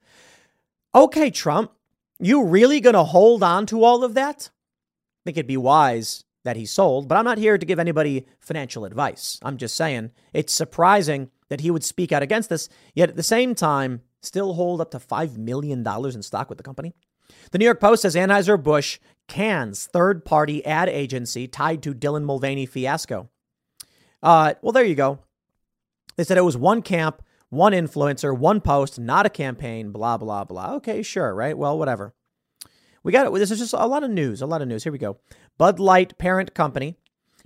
[SPEAKER 1] Okay, Trump, you really going to hold on to all of that? I think it'd be wise that he sold, but I'm not here to give anybody financial advice. I'm just saying it's surprising that he would speak out against this, yet at the same time, still hold up to $5 million in stock with the company. The New York Post says Anheuser-Busch cans third party ad agency tied to Dylan Mulvaney fiasco. Uh, well, there you go. They said it was one camp, one influencer, one post, not a campaign, blah, blah, blah. Okay, sure, right? Well, whatever. We got it. This is just a lot of news, a lot of news. Here we go. Bud Light parent company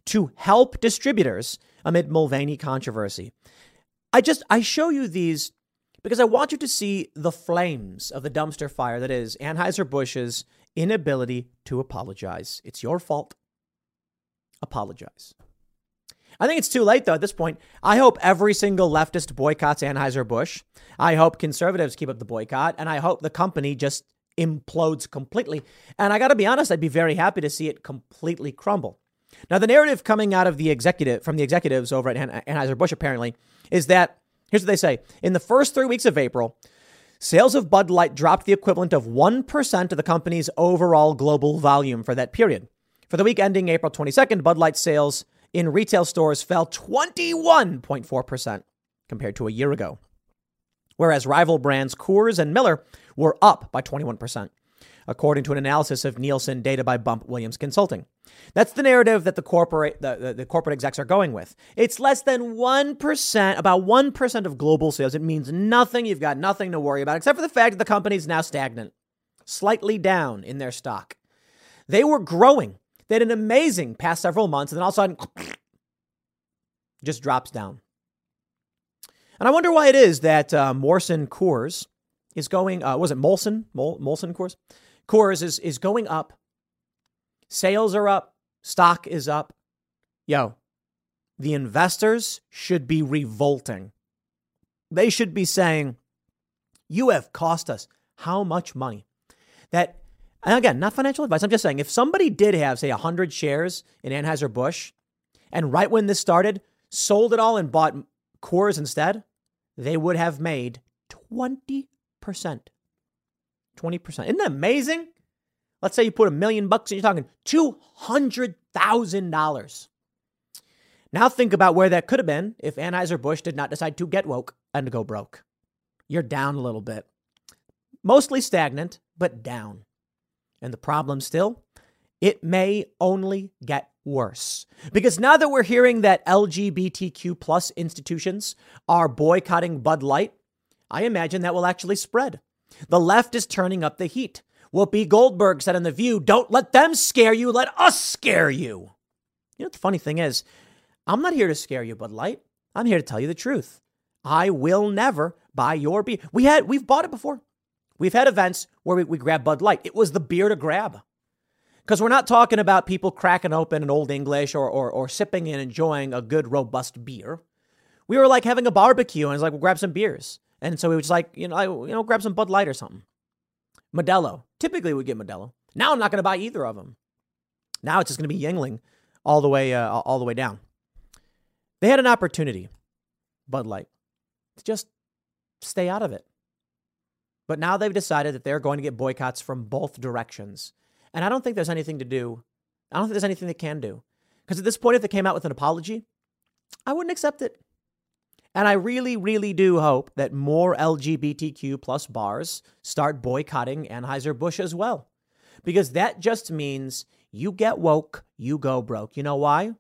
[SPEAKER 1] to help distributors amid Mulvaney controversy. I just, I show you these because I want you to see the flames of the dumpster fire that is Anheuser-Busch's inability to apologize. It's your fault. Apologize. I think it's too late, though, at this point. I hope every single leftist boycotts Anheuser-Busch. I hope conservatives keep up the boycott. And I hope the company just implodes completely. And I got to be honest, I'd be very happy to see it completely crumble. Now, the narrative coming out of the executive, from the executives over at Anheuser-Busch, apparently, is that here's what they say. In the first three weeks of April, sales of Bud Light dropped the equivalent of 1% of the company's overall global volume for that period. For the week ending April 22nd, Bud Light sales in retail stores fell 21.4% compared to a year ago, whereas rival brands Coors and Miller were up by 21%, according to an analysis of Nielsen data by Bump Williams Consulting. That's the narrative that the corporate the, the, the corporate execs are going with. It's less than 1%, about 1% of global sales. It means nothing. You've got nothing to worry about, except for the fact that the company is now stagnant, slightly down in their stock. They were growing they had an amazing past several months, and then all of a sudden, just drops down. And I wonder why it is that uh, Morrison Coors is going. Uh, was it Molson? Mol- Molson Coors? Coors is is going up. Sales are up. Stock is up. Yo, the investors should be revolting. They should be saying, You have cost us how much money? That, and again, not financial advice. I'm just saying, if somebody did have, say, 100 shares in Anheuser-Busch, and right when this started, sold it all and bought Coors instead, they would have made 20%. 20%. Isn't that amazing? Let's say you put a million bucks and you're talking $200,000. Now think about where that could have been if Anheuser-Busch did not decide to get woke and go broke. You're down a little bit. Mostly stagnant, but down. And the problem still, it may only get worse. Because now that we're hearing that LGBTQ plus institutions are boycotting Bud Light, I imagine that will actually spread. The left is turning up the heat. Whoopi Goldberg said in The View, don't let them scare you, let us scare you. You know the funny thing is? I'm not here to scare you, Bud Light. I'm here to tell you the truth. I will never buy your beer. We had we've bought it before. We've had events where we, we grab Bud Light. It was the beer to grab. Because we're not talking about people cracking open an old English or, or, or sipping and enjoying a good, robust beer. We were like having a barbecue and it's like, we'll grab some beers. And so we was like, you know, you know, grab some Bud Light or something. Modelo. Typically we get Modelo. Now I'm not going to buy either of them. Now it's just going to be Yuengling all the way, uh, all the way down. They had an opportunity, Bud Light, to just stay out of it. But now they've decided that they're going to get boycotts from both directions. And I don't think there's anything to do. I don't think there's anything they can do. Because at this point, if they came out with an apology, I wouldn't accept it. And I really, really do hope that more LGBTQ plus bars start boycotting Anheuser-Busch as well. Because that just means you get woke, you go broke. You know why?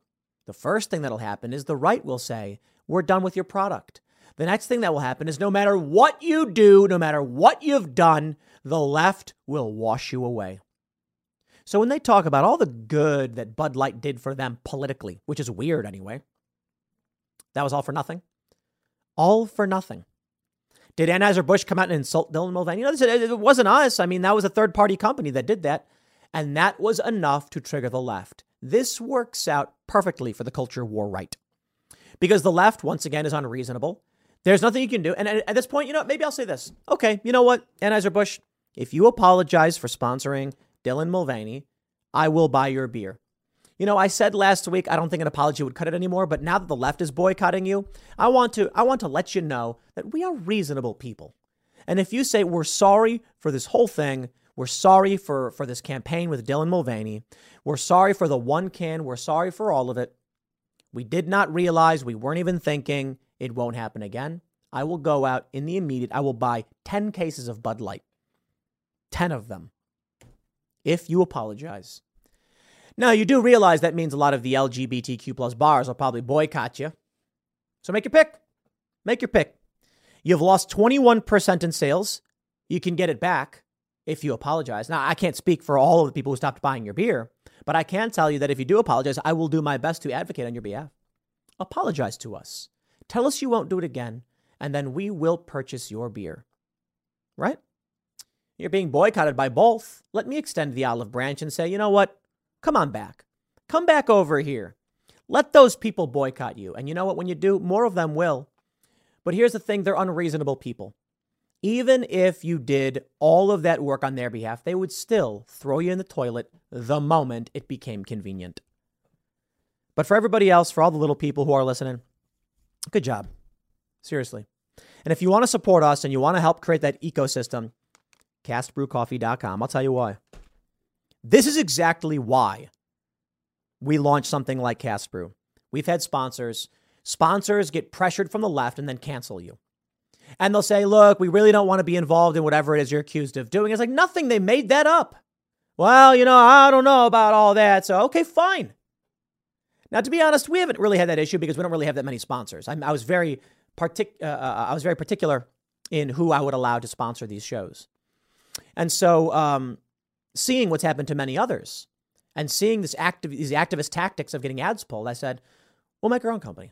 [SPEAKER 1] The first thing that'll happen is the right will say, We're done with your product. The next thing that will happen is no matter what you do, no matter what you've done, the left will wash you away. So when they talk about all the good that Bud Light did for them politically, which is weird anyway, that was all for nothing. All for nothing. Did Anheuser-Busch come out and insult Dylan Mulvaney? You know, it wasn't us. I mean, that was a third party company that did that. And that was enough to trigger the left. This works out perfectly for the culture war right. Because the left, once again, is unreasonable. There's nothing you can do. And at this point, you know, maybe I'll say this. Okay, you know what, Anheuser-Busch, if you apologize for sponsoring Dylan Mulvaney, I will buy your beer. You know, I said last week I don't think an apology would cut it anymore, but now that the left is boycotting you, I want to I want to let you know that we are reasonable people. And if you say we're sorry for this whole thing, we're sorry for for this campaign with Dylan Mulvaney, we're sorry for the one can, we're sorry for all of it. We did not realize, we weren't even thinking it won't happen again. I will go out in the immediate, I will buy 10 cases of Bud Light. 10 of them if you apologize. Now, you do realize that means a lot of the LGBTQ plus bars will probably boycott you. So make your pick. Make your pick. You've lost 21% in sales. You can get it back if you apologize. Now, I can't speak for all of the people who stopped buying your beer, but I can tell you that if you do apologize, I will do my best to advocate on your behalf. Apologize to us. Tell us you won't do it again, and then we will purchase your beer. Right? You're being boycotted by both. Let me extend the olive branch and say, you know what? Come on back. Come back over here. Let those people boycott you. And you know what? When you do, more of them will. But here's the thing they're unreasonable people. Even if you did all of that work on their behalf, they would still throw you in the toilet the moment it became convenient. But for everybody else, for all the little people who are listening, good job. Seriously. And if you want to support us and you want to help create that ecosystem, castbrewcoffee.com. I'll tell you why. This is exactly why we launched something like Cast Brew. We've had sponsors. Sponsors get pressured from the left and then cancel you. And they'll say, look, we really don't want to be involved in whatever it is you're accused of doing. It's like nothing. They made that up. Well, you know, I don't know about all that. So, okay, fine. Now, to be honest, we haven't really had that issue because we don't really have that many sponsors. I, I was very partic- uh, uh, I was very particular in who I would allow to sponsor these shows. And so, um, seeing what's happened to many others and seeing this active, these activist tactics of getting ads pulled, I said, we'll make our own company.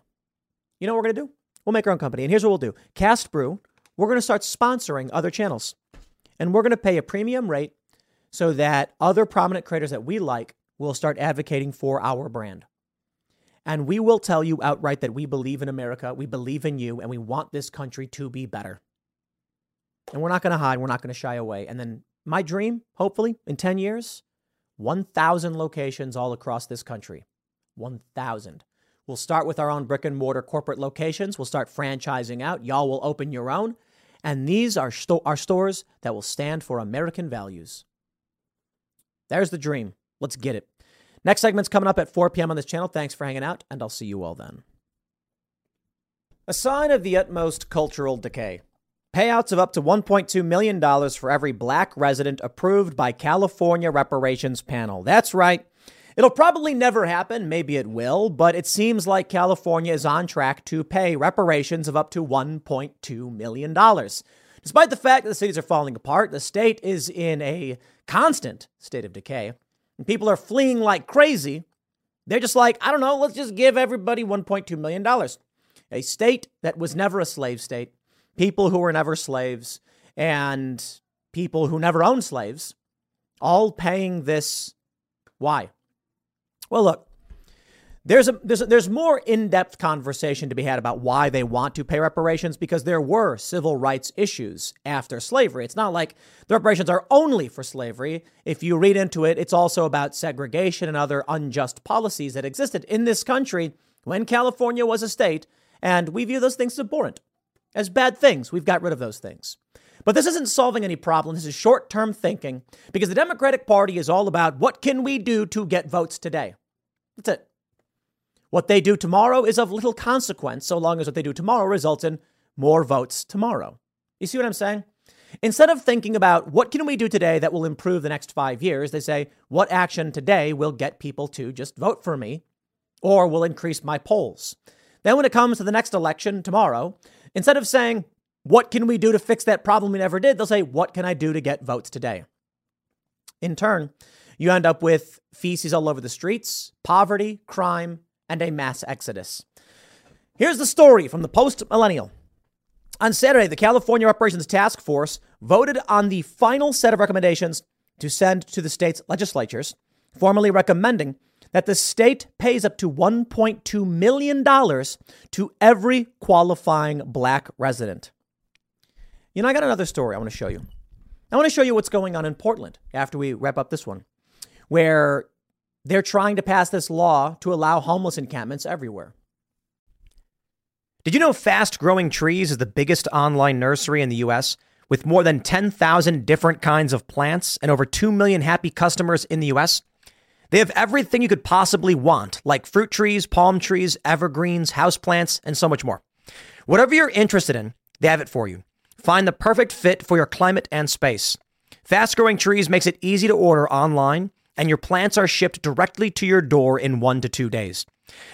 [SPEAKER 1] You know what we're going to do? We'll make our own company. And here's what we'll do Cast Brew, we're going to start sponsoring other channels. And we're going to pay a premium rate so that other prominent creators that we like will start advocating for our brand. And we will tell you outright that we believe in America, we believe in you, and we want this country to be better. And we're not going to hide, we're not going to shy away. And then my dream, hopefully, in 10 years, 1,000 locations all across this country. 1,000. We'll start with our own brick and mortar corporate locations. We'll start franchising out. Y'all will open your own. And these are, sto- stores that will stand for American values. There's the dream. Let's get it. Next segment's coming up at 4 p.m. on this channel. Thanks for hanging out, and I'll see you all then. A sign of the utmost cultural decay. Payouts of up to $1.2 million for every black resident approved by California Reparations Panel. That's right. It'll probably never happen. Maybe it will, but it seems like California is on track to pay reparations of up to $1.2 million. Despite the fact that the cities are falling apart, the state is in a constant state of decay and people are fleeing like crazy, they're just like, I don't know, let's just give everybody $1.2 million. A state that was never a slave state, people who were never slaves, and people who never owned slaves, all paying this. Why? Well, look, there's a, there's a, there's more in-depth conversation to be had about why they want to pay reparations because there were civil rights issues after slavery. It's not like the reparations are only for slavery. If you read into it, it's also about segregation and other unjust policies that existed in this country when California was a state, and we view those things as abhorrent, as bad things. We've got rid of those things. But this isn't solving any problem. This is short-term thinking because the Democratic Party is all about what can we do to get votes today. That's it. What they do tomorrow is of little consequence so long as what they do tomorrow results in more votes tomorrow. You see what I'm saying? Instead of thinking about what can we do today that will improve the next 5 years, they say what action today will get people to just vote for me or will increase my polls. Then when it comes to the next election tomorrow, instead of saying what can we do to fix that problem we never did, they'll say what can I do to get votes today? In turn, you end up with feces all over the streets, poverty, crime, and a mass exodus. Here's the story from the Post Millennial. On Saturday, the California Reparations Task Force voted on the final set of recommendations to send to the state's legislatures, formally recommending that the state pays up to $1.2 million to every qualifying black resident. You know, I got another story I want to show you. I want to show you what's going on in Portland after we wrap up this one, where they're trying to pass this law to allow homeless encampments everywhere. Did you know Fast Growing Trees is the biggest online nursery in the US with more than 10,000 different kinds of plants and over 2 million happy customers in the US? They have everything you could possibly want, like fruit trees, palm trees, evergreens, houseplants, and so much more. Whatever you're interested in, they have it for you. Find the perfect fit for your climate and space. Fast Growing Trees makes it easy to order online and your plants are shipped directly to your door in one to two days.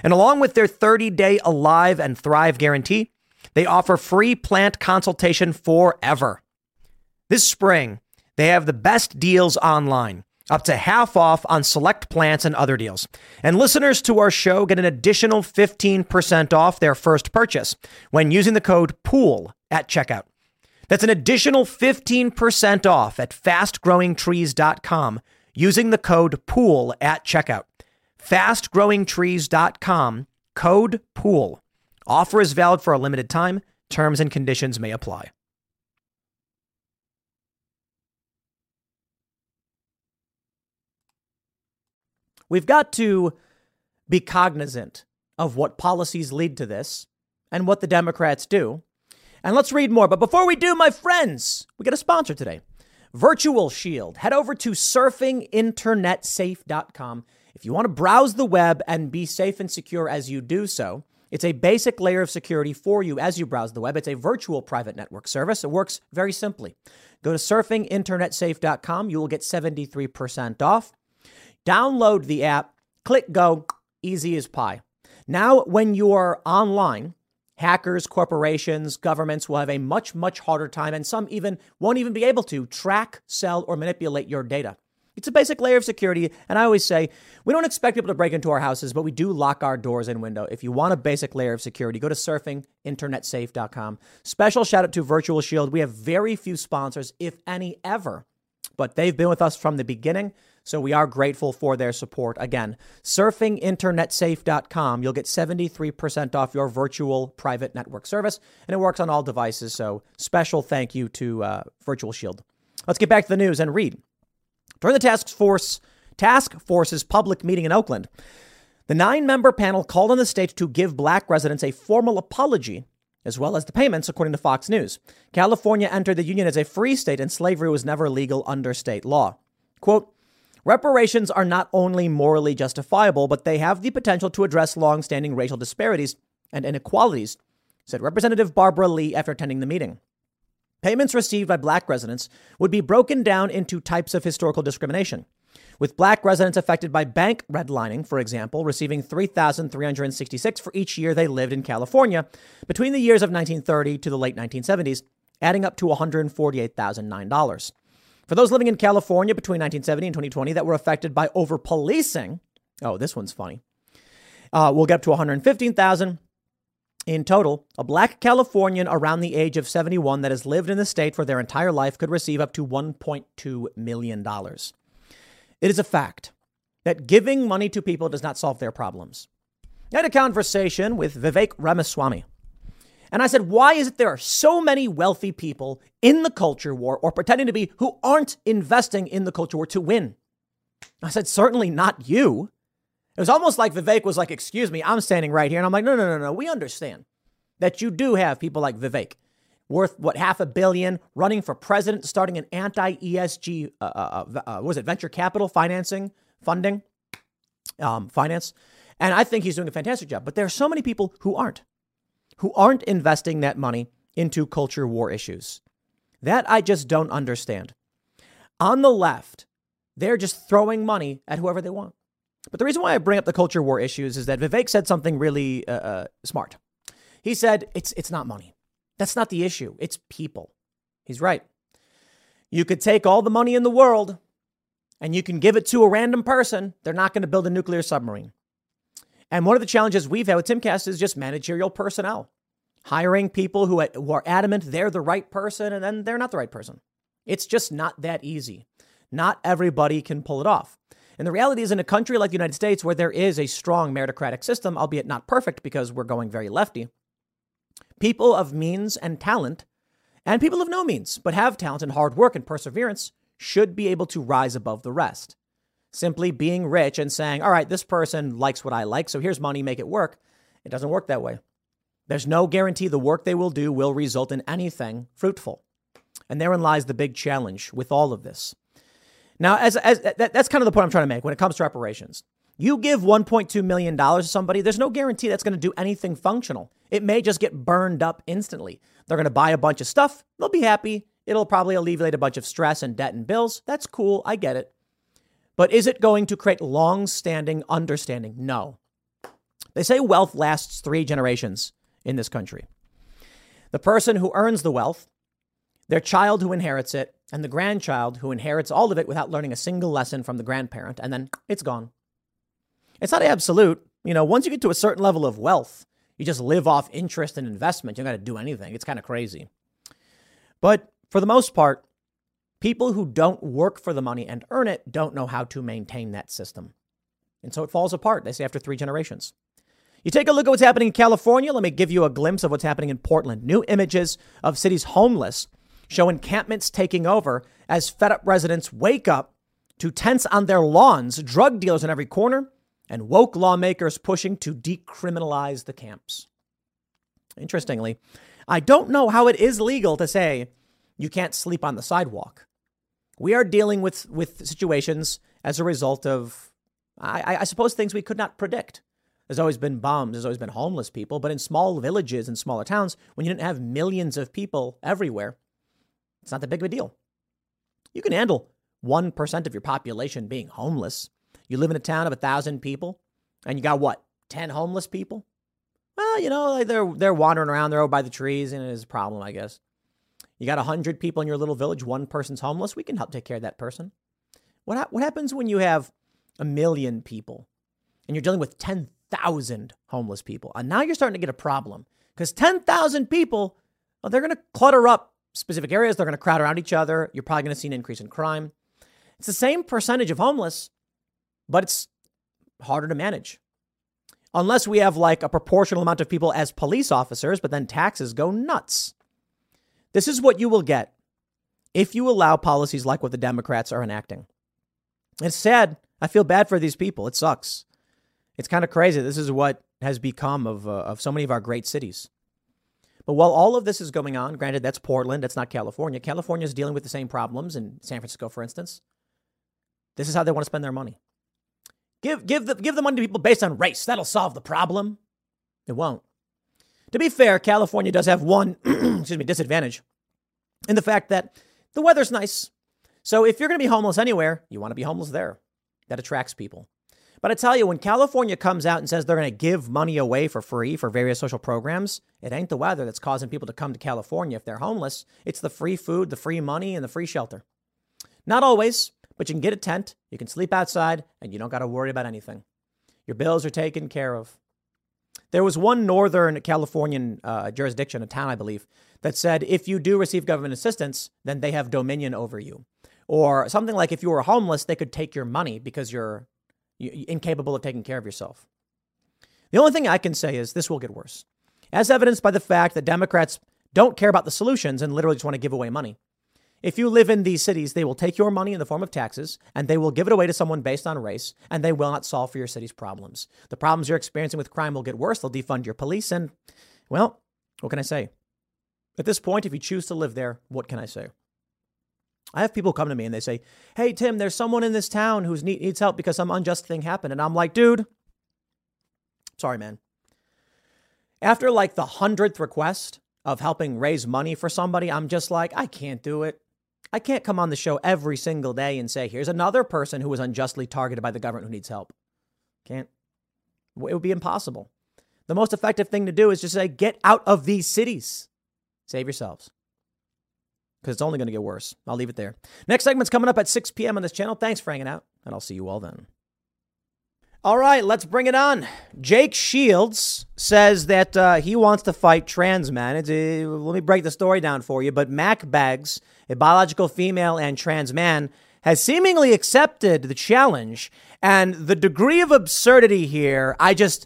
[SPEAKER 1] And along with their 30 day Alive and Thrive guarantee, they offer free plant consultation forever. This spring, they have the best deals online, up to half off on select plants and other deals. And listeners to our show get an additional 15% off their first purchase when using the code POOL at checkout. That's an additional 15% off at fastgrowingtrees.com using the code POOL at checkout. FastGrowingTrees.com, code POOL. Offer is valid for a limited time. Terms and conditions may apply. We've got to be cognizant of what policies lead to this and what the Democrats do. And let's read more. But before we do, my friends, we got a sponsor today. Virtual Shield. Head over to surfinginternetsafe.com if you want to browse the web and be safe and secure as you do so. It's a basic layer of security for you as you browse the web. It's a virtual private network service. It works very simply. Go to surfinginternetsafe.com. You will get 73% off. Download the app, click go, easy as pie. Now, when you are online, hackers, corporations, governments will have a much, much harder time, and some even won't even be able to track, sell, or manipulate your data. It's a basic layer of security, and I always say we don't expect people to break into our houses, but we do lock our doors and window. If you want a basic layer of security, go to surfinginternetsafe.com. Special shout out to Virtual Shield. We have very few sponsors, if any ever, but they've been with us from the beginning. So we are grateful for their support. Again, surfinginternetsafe.com. You'll get 73% off your virtual private network service, and it works on all devices. So special thank you to uh, Virtual Shield. Let's get back to the news and read. During the task force task force's public meeting in Oakland, the nine-member panel called on the state to give black residents a formal apology as well as the payments, according to Fox News. California entered the Union as a free state, and slavery was never legal under state law. Quote, Reparations are not only morally justifiable, but they have the potential to address long-standing racial disparities and inequalities, said Representative Barbara Lee after attending the meeting. Payments received by black residents would be broken down into types of historical discrimination. With black residents affected by bank redlining, for example, receiving 3,366 for each year they lived in California between the years of 1930 to the late 1970s, adding up to $148,009. For those living in California between 1970 and 2020 that were affected by over policing, oh, this one's funny. Uh, we'll get up to 115,000 in total. A black Californian around the age of 71 that has lived in the state for their entire life could receive up to 1.2 million dollars. It is a fact that giving money to people does not solve their problems. I had a conversation with Vivek Ramaswamy, and I said, why is it there are so many wealthy people in the culture war or pretending to be who aren't investing in the culture war to win? I said, certainly not you. It was almost like Vivek was like, excuse me, I'm standing right here. And I'm like, no, no, no, no. We understand that you do have people like Vivek worth what half a billion running for president, starting an anti ESG, uh, uh, uh, uh was it venture capital financing, funding, um, finance. And I think he's doing a fantastic job. But there are so many people who aren't who aren't investing that money into culture war issues. That I just don't understand. On the left, they're just throwing money at whoever they want. But the reason why I bring up the culture war issues is that Vivek said something really uh, uh, smart. He said, it's, it's not money. That's not the issue. It's people. He's right. You could take all the money in the world and you can give it to a random person. They're not going to build a nuclear submarine. And one of the challenges we've had with Timcast is just managerial personnel, hiring people who, uh, who are adamant they're the right person and then they're not the right person. It's just not that easy. Not everybody can pull it off. And the reality is, in a country like the United States, where there is a strong meritocratic system, albeit not perfect because we're going very lefty, people of means and talent, and people of no means, but have talent and hard work and perseverance, should be able to rise above the rest. Simply being rich and saying, all right, this person likes what I like, so here's money, make it work. It doesn't work that way. There's no guarantee the work they will do will result in anything fruitful. And therein lies the big challenge with all of this. Now, as, as that, that's kind of the point I'm trying to make when it comes to reparations. You give $1.2 million to somebody, there's no guarantee that's going to do anything functional. It may just get burned up instantly. They're going to buy a bunch of stuff, they'll be happy. It'll probably alleviate a bunch of stress and debt and bills. That's cool. I get it. But is it going to create long standing understanding? No. They say wealth lasts three generations in this country. The person who earns the wealth, their child who inherits it, and the grandchild who inherits all of it without learning a single lesson from the grandparent, and then it's gone. It's not absolute. You know, once you get to a certain level of wealth, you just live off interest and investment. You don't got to do anything. It's kind of crazy. But for the most part, People who don't work for the money and earn it don't know how to maintain that system. And so it falls apart, they say, after three generations. You take a look at what's happening in California. Let me give you a glimpse of what's happening in Portland. New images of cities homeless show encampments taking over as fed up residents wake up to tents on their lawns, drug dealers in every corner, and woke lawmakers pushing to decriminalize the camps. Interestingly, I don't know how it is legal to say you can't sleep on the sidewalk. We are dealing with, with situations as a result of, I, I suppose, things we could not predict. There's always been bombs, there's always been homeless people, but in small villages and smaller towns, when you didn't have millions of people everywhere, it's not that big of a deal. You can handle 1% of your population being homeless. You live in a town of 1,000 people, and you got what, 10 homeless people? Well, you know, they're, they're wandering around, they're over by the trees, and it is a problem, I guess. You got 100 people in your little village, one person's homeless, we can help take care of that person. What, ha- what happens when you have a million people and you're dealing with 10,000 homeless people? And now you're starting to get a problem because 10,000 people, well, they're going to clutter up specific areas. They're going to crowd around each other. You're probably going to see an increase in crime. It's the same percentage of homeless, but it's harder to manage. Unless we have like a proportional amount of people as police officers, but then taxes go nuts. This is what you will get if you allow policies like what the Democrats are enacting. It's sad. I feel bad for these people. It sucks. It's kind of crazy. This is what has become of, uh, of so many of our great cities. But while all of this is going on, granted, that's Portland, that's not California. California is dealing with the same problems in San Francisco, for instance. This is how they want to spend their money. Give, give, the, give the money to people based on race. That'll solve the problem. It won't. To be fair, California does have one excuse me, disadvantage in the fact that the weather's nice. So if you're going to be homeless anywhere, you want to be homeless there. That attracts people. But I tell you, when California comes out and says they're going to give money away for free for various social programs, it ain't the weather that's causing people to come to California if they're homeless. It's the free food, the free money, and the free shelter. Not always, but you can get a tent, you can sleep outside, and you don't got to worry about anything. Your bills are taken care of. There was one northern Californian uh, jurisdiction, a town, I believe, that said if you do receive government assistance, then they have dominion over you. Or something like if you were homeless, they could take your money because you're incapable of taking care of yourself. The only thing I can say is this will get worse, as evidenced by the fact that Democrats don't care about the solutions and literally just want to give away money. If you live in these cities, they will take your money in the form of taxes and they will give it away to someone based on race, and they will not solve for your city's problems. The problems you're experiencing with crime will get worse. They'll defund your police. And, well, what can I say? At this point, if you choose to live there, what can I say? I have people come to me and they say, Hey, Tim, there's someone in this town who needs help because some unjust thing happened. And I'm like, Dude, sorry, man. After like the hundredth request of helping raise money for somebody, I'm just like, I can't do it. I can't come on the show every single day and say, Here's another person who was unjustly targeted by the government who needs help. Can't. It would be impossible. The most effective thing to do is just say, Get out of these cities. Save yourselves because it's only going to get worse. I'll leave it there. Next segment's coming up at 6 p.m. on this channel. Thanks for hanging out, and I'll see you all then. All right, let's bring it on. Jake Shields says that uh, he wants to fight trans men. Uh, let me break the story down for you. But Mack Beggs, a biological female and trans man, has seemingly accepted the challenge. And the degree of absurdity here, I just,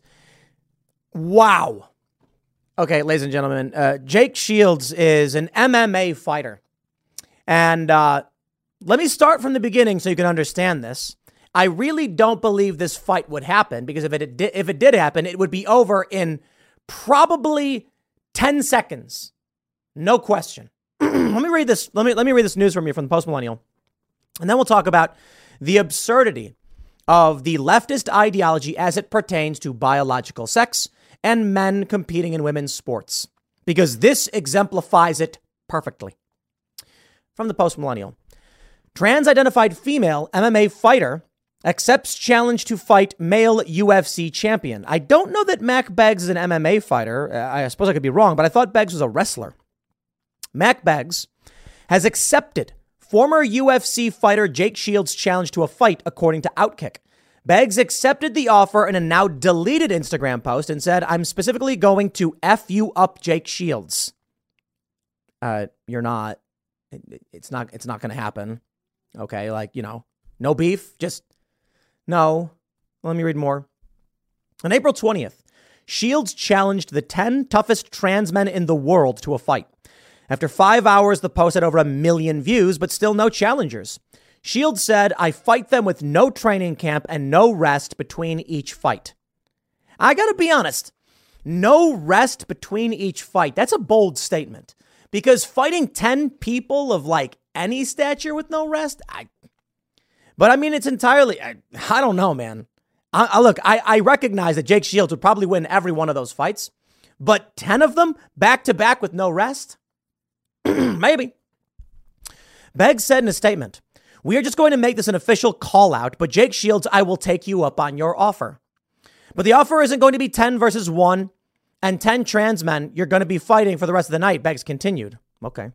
[SPEAKER 1] wow. Okay, ladies and gentlemen, uh, Jake Shields is an MMA fighter. And uh, let me start from the beginning so you can understand this. I really don't believe this fight would happen because if it if it did happen, it would be over in probably 10 seconds. No question. let me read this. Let me let me read this news from you from the Post Millennial. And then we'll talk about the absurdity of the leftist ideology as it pertains to biological sex and men competing in women's sports because this exemplifies it perfectly from the post millennial. Trans identified female MMA fighter accepts challenge to fight male UFC champion. I don't know that Mack Beggs is an MMA fighter. Uh, I suppose I could be wrong, but I thought Beggs was a wrestler. Mack Beggs has accepted former UFC fighter Jake Shields' challenge to a fight, according to Outkick. Beggs accepted the offer in a now deleted Instagram post and said, I'm specifically going to F you up, Jake Shields. Uh, you're not it's not it's not going to happen. Okay, like, you know, no beef, just no. Let me read more. On April 20th, Shields challenged the 10 toughest trans men in the world to a fight. After five hours, the post had over a million views, but still no challengers. Shields said, I fight them with no training camp and no rest between each fight. I gotta be honest, no rest between each fight. That's a bold statement because fighting 10 people of like any stature with no rest, I, but I mean, it's entirely, I, I don't know, man. I, I look, I, I recognize that Jake Shields would probably win every one of those fights, but 10 of them back to back with no rest? Maybe. Beggs said in a statement, we are just going to make this an official call out, but Jake Shields, I will take you up on your offer. But the offer isn't going to be 10 versus 1 and 10 trans men you're going to be fighting for the rest of the night, Beggs continued. Okay.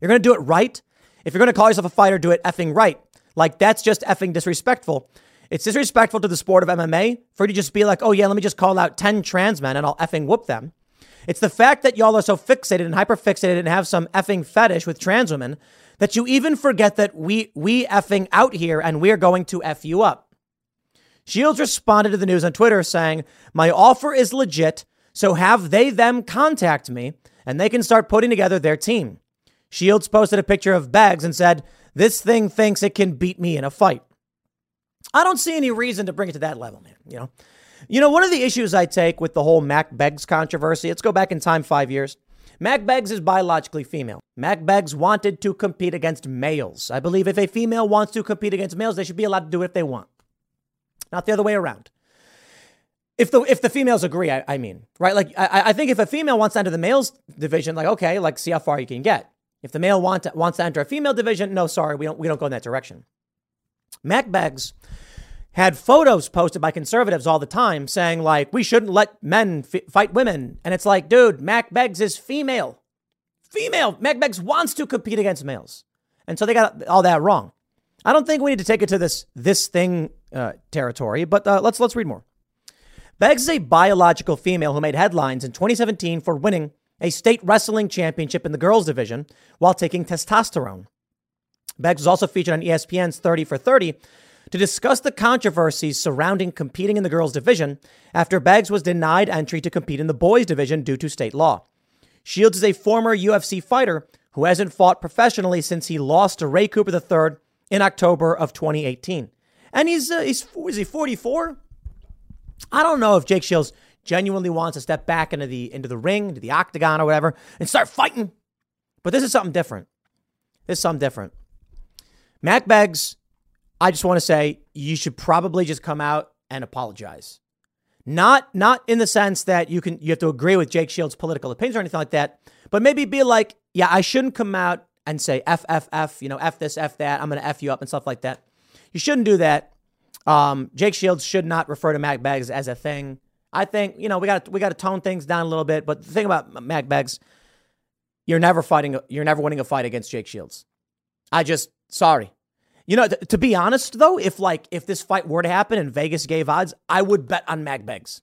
[SPEAKER 1] You're going to do it right. If you're going to call yourself a fighter, do it effing right. Like, that's just effing disrespectful. It's disrespectful to the sport of MMA for you to just be like, oh, yeah, let me just call out 10 trans men and I'll effing whoop them. It's the fact that y'all are so fixated and hyper fixated and have some effing fetish with trans women that you even forget that we we effing out here and we're going to F you up. Shields responded to the news on Twitter saying, My offer is legit, so have they them contact me and they can start putting together their team. Shields posted a picture of Beggs and said, This thing thinks it can beat me in a fight. I don't see any reason to bring it to that level, man. You know, you know, one of the issues I take with the whole Mack Beggs controversy, let's go back in time five years. Mack Beggs is biologically female. Mack Beggs wanted to compete against males. I believe if a female wants to compete against males, they should be allowed to do it if they want, not the other way around. If the if the females agree, I, I mean, right? Like I, I think if a female wants to enter the males division, like okay, like see how far you can get. If the male want to, wants to enter a female division, no, sorry, we don't we don't go in that direction. Mack Beggs had photos posted by conservatives all the time saying like we shouldn't let men f- fight women. And it's like dude mack beggs is female. Female. Mack beggs wants to compete against males. And so they got all that wrong. I don't think we need to take it to this this thing uh, territory but uh, let's let's read more. Beggs is a biological female who made headlines in 2017 for winning a state wrestling championship in the girls division while taking testosterone beggs was also featured on espn's 30 for 30 to discuss the controversies surrounding competing in the girls' division after Beggs was denied entry to compete in the boys' division due to state law. Shields is a former UFC fighter who hasn't fought professionally since he lost to Ray Cooper III in October of 2018. And he's, uh, he's is he 44? I don't know if Jake Shields genuinely wants to step back into the into the ring, into the octagon or whatever, and start fighting. But this is something different. This is something different. Mack Beggs I just want to say you should probably just come out and apologize. Not not in the sense that you can you have to agree with Jake Shields' political opinions or anything like that, but maybe be like, yeah, I shouldn't come out and say F F F, you know, F this, F that, I'm gonna F you up and stuff like that. You shouldn't do that. Um, Jake Shields should not refer to Mack Beggs as a thing. I think, you know, we got we got to tone things down a little bit, but the thing about Mack Beggs, you're never fighting you're never winning a fight against Jake Shields. I just sorry. You know, th- to be honest though, if like if this fight were to happen and Vegas gave odds, I would bet on Mack Beggs.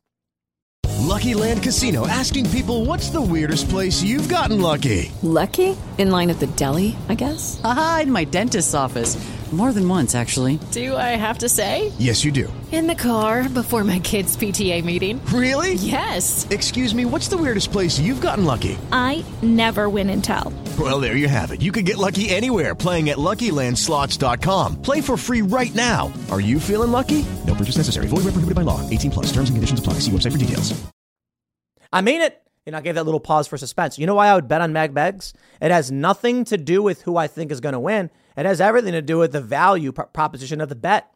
[SPEAKER 4] Lucky Land Casino asking people what's the weirdest place you've gotten lucky?
[SPEAKER 5] Lucky? In line at the deli, I guess.
[SPEAKER 6] Aha, in my dentist's office. More than once, actually.
[SPEAKER 5] Do I have to say?
[SPEAKER 4] Yes, you do.
[SPEAKER 5] In the car before my kids' PTA meeting.
[SPEAKER 4] Really?
[SPEAKER 5] Yes.
[SPEAKER 4] Excuse me, what's the weirdest place you've gotten lucky?
[SPEAKER 7] I never win and tell.
[SPEAKER 4] Well, there you have it. You can get lucky anywhere playing at LuckyLandSlots.com. Play for free right now. Are you feeling lucky? No purchase necessary. Void where prohibited by law. 18 plus. Terms and conditions apply. See website for details.
[SPEAKER 1] I mean it. And I gave that little pause for suspense. You know why I would bet on Mack Beggs? It has nothing to do with who I think is going to win. It has everything to do with the value proposition of the bet.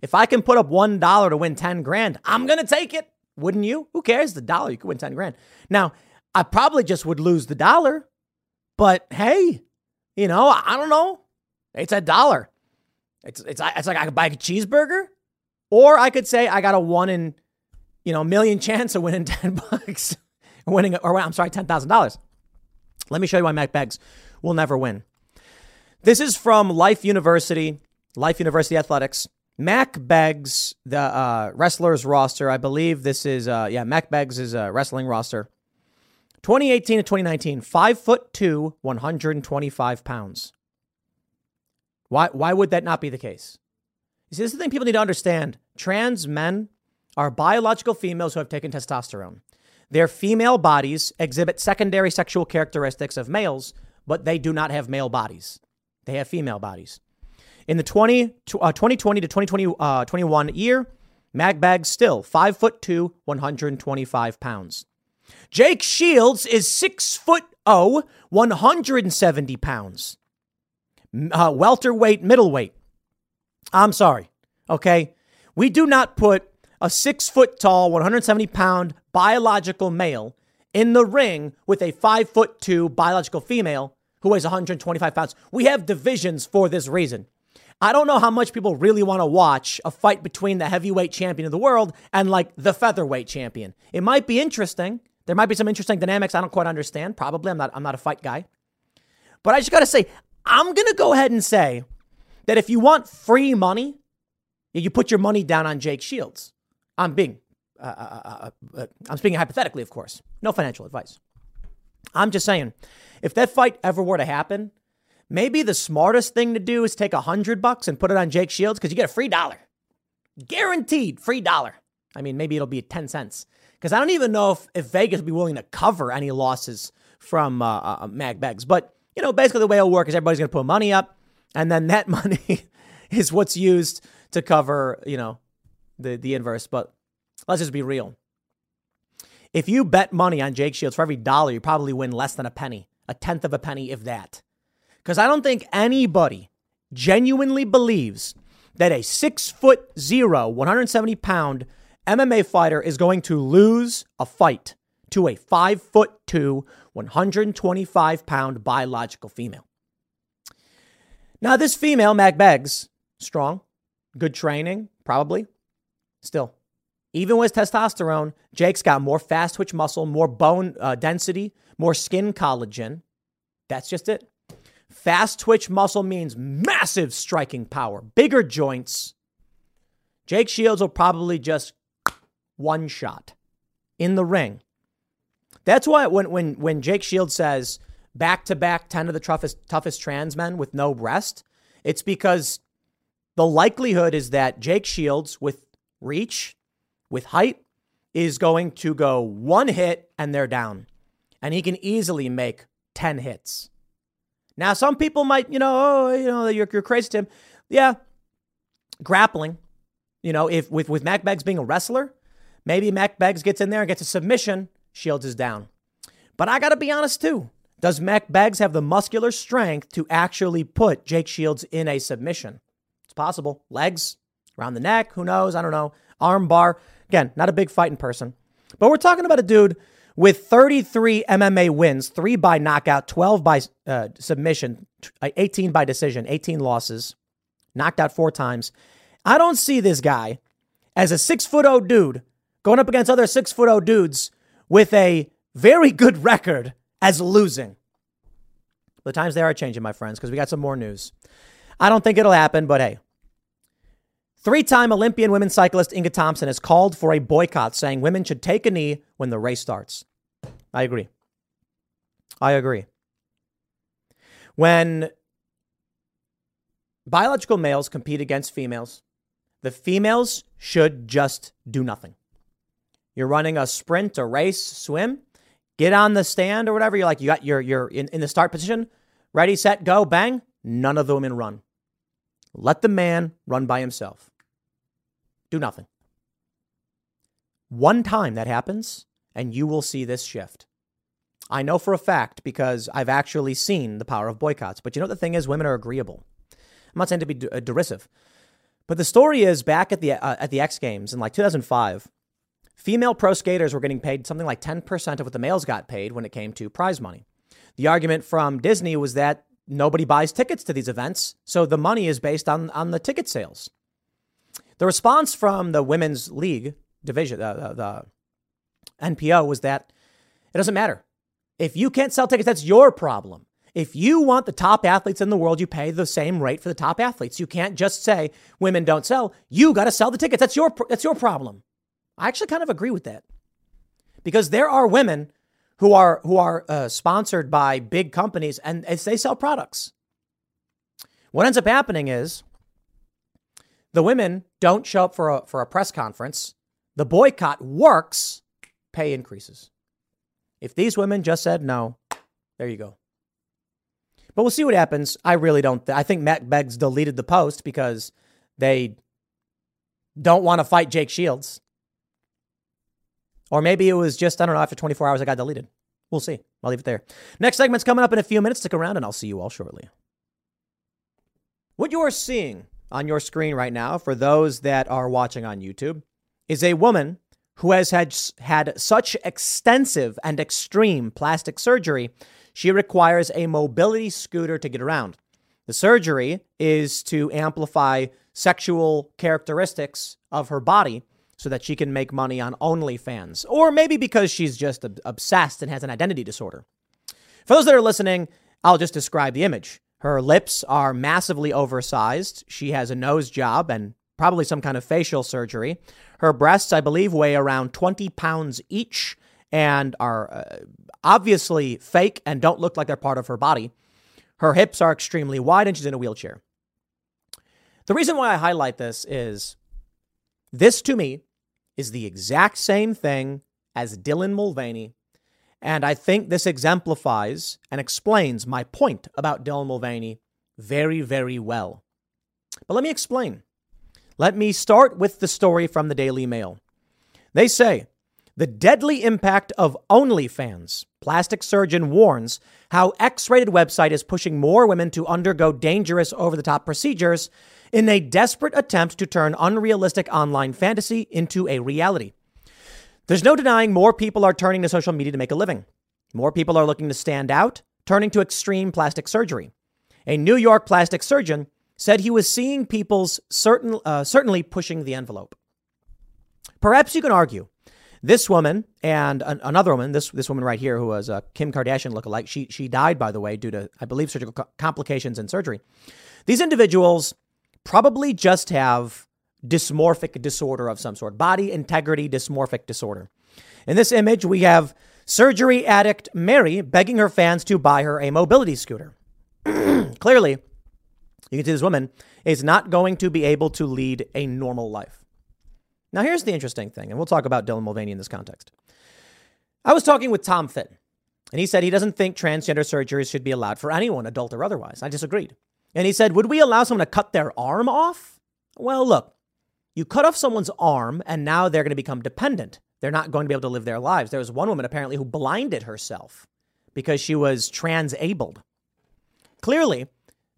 [SPEAKER 1] If I can put up one dollar to win ten grand, I'm going to take it. Wouldn't you? Who cares? The dollar you could win ten grand. Now, I probably just would lose the dollar, but hey, you know, I don't know. It's a dollar. It's it's it's like I could buy a cheeseburger, or I could say I got a one in, you know, million chance of winning ten bucks, winning or I'm sorry, ten thousand dollars. Let me show you why Mack Beggs will never win. This is from Life University, Life University Athletics. Mack Beggs, the uh, wrestlers roster. I believe this is uh, yeah, Mack Beggs is a wrestling roster. 2018 to 2019, five foot two, 125 pounds. Why, why would that not be the case? You see, this is the thing people need to understand. Trans men are biological females who have taken testosterone. Their female bodies exhibit secondary sexual characteristics of males, but they do not have male bodies. They have female bodies. In the 20, uh, 2020 to 2021 uh, year, Mack Beggs still 5 foot 2, 125 pounds. Jake Shields is 6 foot 0, 170 pounds. Uh, welterweight, middleweight. I'm sorry. Okay. We do not put a six foot tall, 170 pound biological male in the ring with a five foot two biological female who weighs 125 pounds. We have divisions for this reason. I don't know how much people really want to watch a fight between the heavyweight champion of the world and like the featherweight champion. It might be interesting. There might be some interesting dynamics I don't quite understand. Probably I'm not I'm not a fight guy. But I just got to say I'm going to go ahead and say that if you want free money, you put your money down on Jake Shields. I'm being uh, uh, uh, I'm speaking hypothetically, of course. No financial advice. I'm just saying, if that fight ever were to happen, maybe the smartest thing to do is take a hundred bucks and put it on Jake Shields because you get a free dollar. Guaranteed free dollar. I mean, maybe it'll be 10 cents. Because I don't even know if, if Vegas would be willing to cover any losses from uh, uh, Mack Beggs. But, you know, basically the way it'll work is everybody's going to put money up, and then that money is what's used to cover, you know, the, the inverse. But let's just be real. If you bet money on Jake Shields for every dollar, you probably win less than a penny, a tenth of a penny, if that. Because I don't think anybody genuinely believes that a six foot zero, 170 pound MMA fighter is going to lose a fight to a five foot two, 125 pound biological female. Now, this female, Mack Beggs, strong, good training, probably. Still, even with testosterone, Jake's got more fast twitch muscle, more bone uh, density, more skin collagen. That's just it. Fast twitch muscle means massive striking power, bigger joints. Jake Shields will probably just one shot in the ring. That's why when when when Jake Shields says back to back 10 of the toughest toughest trans men with no rest, it's because the likelihood is that Jake Shields with reach, with height, is going to go one hit and they're down. And he can easily make 10 hits. Now, some people might, you know, oh, you know, you're, you're crazy, Tim. Yeah, grappling. You know, if with with Mack Beggs being a wrestler, maybe Mack Beggs gets in there and gets a submission. Shields is down. But I got to be honest too. Does Mack Beggs have the muscular strength to actually put Jake Shields in a submission? It's possible. Legs around the neck. Who knows? I don't know. Arm bar. Again, not a big fighting person. But we're talking about a dude with 33 MMA wins, three by knockout, 12 by uh, submission, uh, 18 by decision, 18 losses, knocked out four times. I don't see this guy as a six foot old dude going up against other six foot old dudes with a very good record as losing. The times they are changing, my friends, because we got some more news. I don't think it'll happen, but hey. Three time Olympian women's cyclist Inga Thompson has called for a boycott, saying women should take a knee when the race starts. I agree. I agree. When biological males compete against females, the females should just do nothing. You're running a sprint, a race, swim, get on the stand or whatever. You're like, you got your, you're in, in the start position, ready, set, go, bang. None of the women run. Let the man run by himself. Do nothing. One time that happens, and you will see this shift. I know for a fact because I've actually seen the power of boycotts. But you know the thing is? Women are agreeable. I'm not saying to be uh, derisive, but the story is back at the uh, at the X Games in like 2005, female pro skaters were getting paid something like 10% of what the males got paid when it came to prize money. The argument from Disney was that nobody buys tickets to these events, so the money is based on on the ticket sales. The response from the women's league division, uh, the NPO, was that it doesn't matter. If you can't sell tickets, that's your problem. If you want the top athletes in the world, you pay the same rate for the top athletes. You can't just say women don't sell. You got to sell the tickets. That's your that's your problem. I actually kind of agree with that because there are women who are who are uh, sponsored by big companies and they sell products. What ends up happening is the women don't show up for a for a press conference. The boycott works. Pay increases. If these women just said no, there you go. But we'll see what happens. I really don't. Th- I think Mack Beggs deleted the post because they don't want to fight Jake Shields. Or maybe it was just, I don't know, after 24 hours, it got deleted. We'll see. I'll leave it there. Next segment's coming up in a few minutes. Stick around and I'll see you all shortly. What you are seeing on your screen right now, for those that are watching on YouTube, is a woman who has had, had such extensive and extreme plastic surgery, she requires a mobility scooter to get around. The surgery is to amplify sexual characteristics of her body so that she can make money on OnlyFans, or maybe because she's just obsessed and has an identity disorder. For those that are listening, I'll just describe the image. Her lips are massively oversized. She has a nose job and probably some kind of facial surgery. Her breasts, I believe, weigh around 20 pounds each and are uh, obviously fake and don't look like they're part of her body. Her hips are extremely wide and she's in a wheelchair. The reason why I highlight this is this to me is the exact same thing as Dylan Mulvaney. And I think this exemplifies and explains my point about Dylan Mulvaney very, very well. But let me explain. Let me start with the story from the Daily Mail. They say the deadly impact of OnlyFans. Plastic surgeon warns how X rated website is pushing more women to undergo dangerous over the top procedures in a desperate attempt to turn unrealistic online fantasy into a reality. There's no denying more people are turning to social media to make a living. More people are looking to stand out, turning to extreme plastic surgery. A New York plastic surgeon said he was seeing people's certain, uh, certainly pushing the envelope. Perhaps you can argue this woman and an, another woman, this this woman right here, who was a Kim Kardashian lookalike, she she died by the way due to I believe surgical co- complications and surgery. These individuals probably just have dysmorphic disorder of some sort, body integrity dysmorphic disorder. In this image, we have surgery addict Mary begging her fans to buy her a mobility scooter. Clearly, you can see this woman is not going to be able to lead a normal life. Now, here's the interesting thing, and we'll talk about Dylan Mulvaney in this context. I was talking with Tom Fitton, and he said he doesn't think transgender surgeries should be allowed for anyone, adult or otherwise. I disagreed. And he said, Would we allow someone to cut their arm off? Well, look, you cut off someone's arm, and now they're going to become dependent. They're not going to be able to live their lives. There was one woman apparently who blinded herself because she was transabled. Clearly,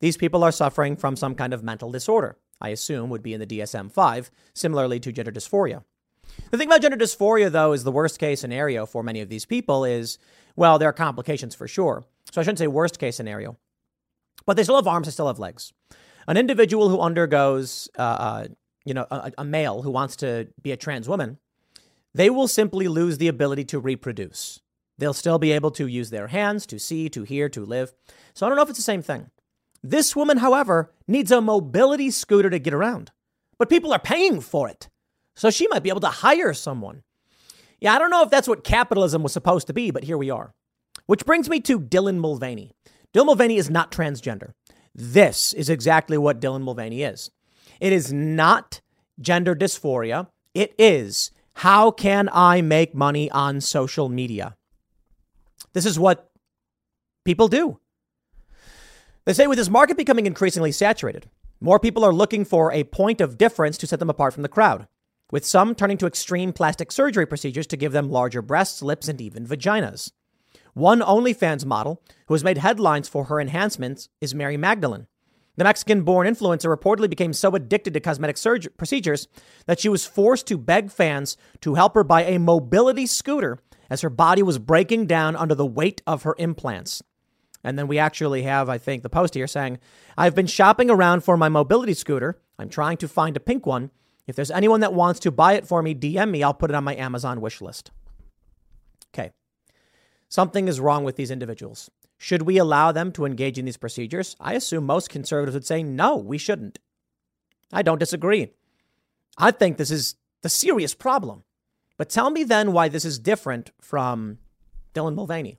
[SPEAKER 1] these people are suffering from some kind of mental disorder. I assume would be in the DSM 5, similarly to gender dysphoria. The thing about gender dysphoria, though, is the worst case scenario for many of these people is, well, there are complications for sure. So I shouldn't say worst case scenario, but they still have arms, they still have legs. An individual who undergoes, uh, uh, you know, a, a male who wants to be a trans woman, they will simply lose the ability to reproduce. They'll still be able to use their hands to see, to hear, to live. So I don't know if it's the same thing. This woman, however, needs a mobility scooter to get around, but people are paying for it. So she might be able to hire someone. Yeah, I don't know if that's what capitalism was supposed to be, but here we are. Which brings me to Dylan Mulvaney. Dylan Mulvaney is not transgender. This is exactly what Dylan Mulvaney is. It is not gender dysphoria. It is how can I make money on social media? This is what people do. They say with this market becoming increasingly saturated, more people are looking for a point of difference to set them apart from the crowd, with some turning to extreme plastic surgery procedures to give them larger breasts, lips, and even vaginas. One OnlyFans model who has made headlines for her enhancements is Mary Magdalene. The Mexican born influencer reportedly became so addicted to cosmetic procedures that she was forced to beg fans to help her buy a mobility scooter as her body was breaking down under the weight of her implants. And then we actually have, I think, the post here saying, I've been shopping around for my mobility scooter. I'm trying to find a pink one. If there's anyone that wants to buy it for me, DM me. I'll put it on my Amazon wish list. Okay. Something is wrong with these individuals. Should we allow them to engage in these procedures? I assume most conservatives would say no, we shouldn't. I don't disagree. I think this is the serious problem. But tell me then why this is different from Dylan Mulvaney.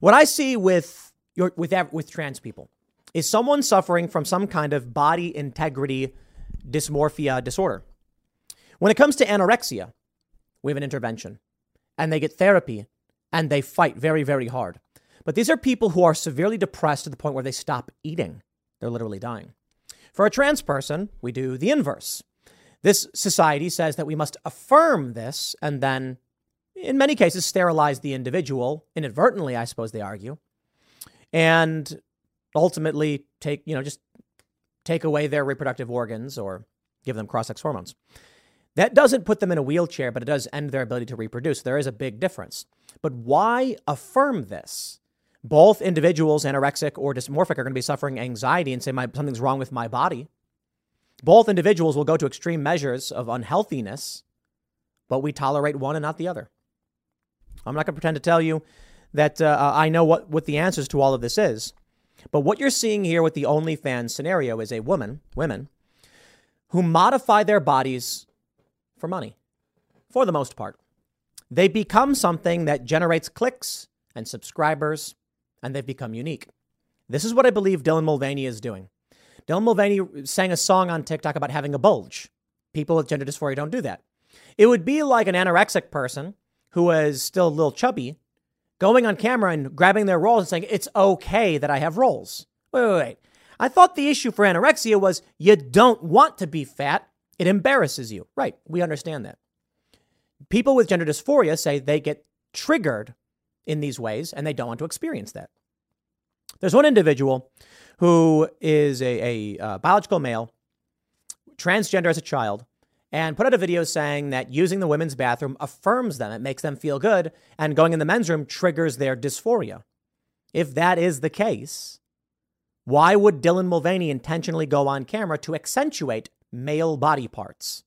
[SPEAKER 1] What I see with your, with with trans people is someone suffering from some kind of body integrity dysmorphia disorder. When it comes to anorexia, we have an intervention and they get therapy and they fight very, very hard. But these are people who are severely depressed to the point where they stop eating. They're literally dying. For a trans person, we do the inverse. This society says that we must affirm this and then in many cases, sterilize the individual inadvertently, I suppose they argue, and ultimately take, you know, just take away their reproductive organs or give them cross sex hormones. That doesn't put them in a wheelchair, but it does end their ability to reproduce. There is a big difference. But why affirm this? Both individuals, anorexic or dysmorphic, are going to be suffering anxiety and say, my, something's wrong with my body. Both individuals will go to extreme measures of unhealthiness, but we tolerate one and not the other. I'm not going to pretend to tell you that uh, I know what, what the answers to all of this is. But what you're seeing here with the OnlyFans scenario is a woman, women, who modify their bodies for money, for the most part. They become something that generates clicks and subscribers, and they've become unique. This is what I believe Dylan Mulvaney is doing. Dylan Mulvaney sang a song on TikTok about having a bulge. People with gender dysphoria don't do that. It would be like an anorexic person who was still a little chubby going on camera and grabbing their rolls and saying, It's okay that I have rolls. Wait, wait, wait. I thought the issue for anorexia was you don't want to be fat, it embarrasses you. Right, we understand that. People with gender dysphoria say they get triggered in these ways and they don't want to experience that. There's one individual who is a, a uh, biological male, transgender as a child, and put out a video saying that using the women's bathroom affirms them, it makes them feel good, and going in the men's room triggers their dysphoria. If that is the case, why would Dylan Mulvaney intentionally go on camera to accentuate male body parts?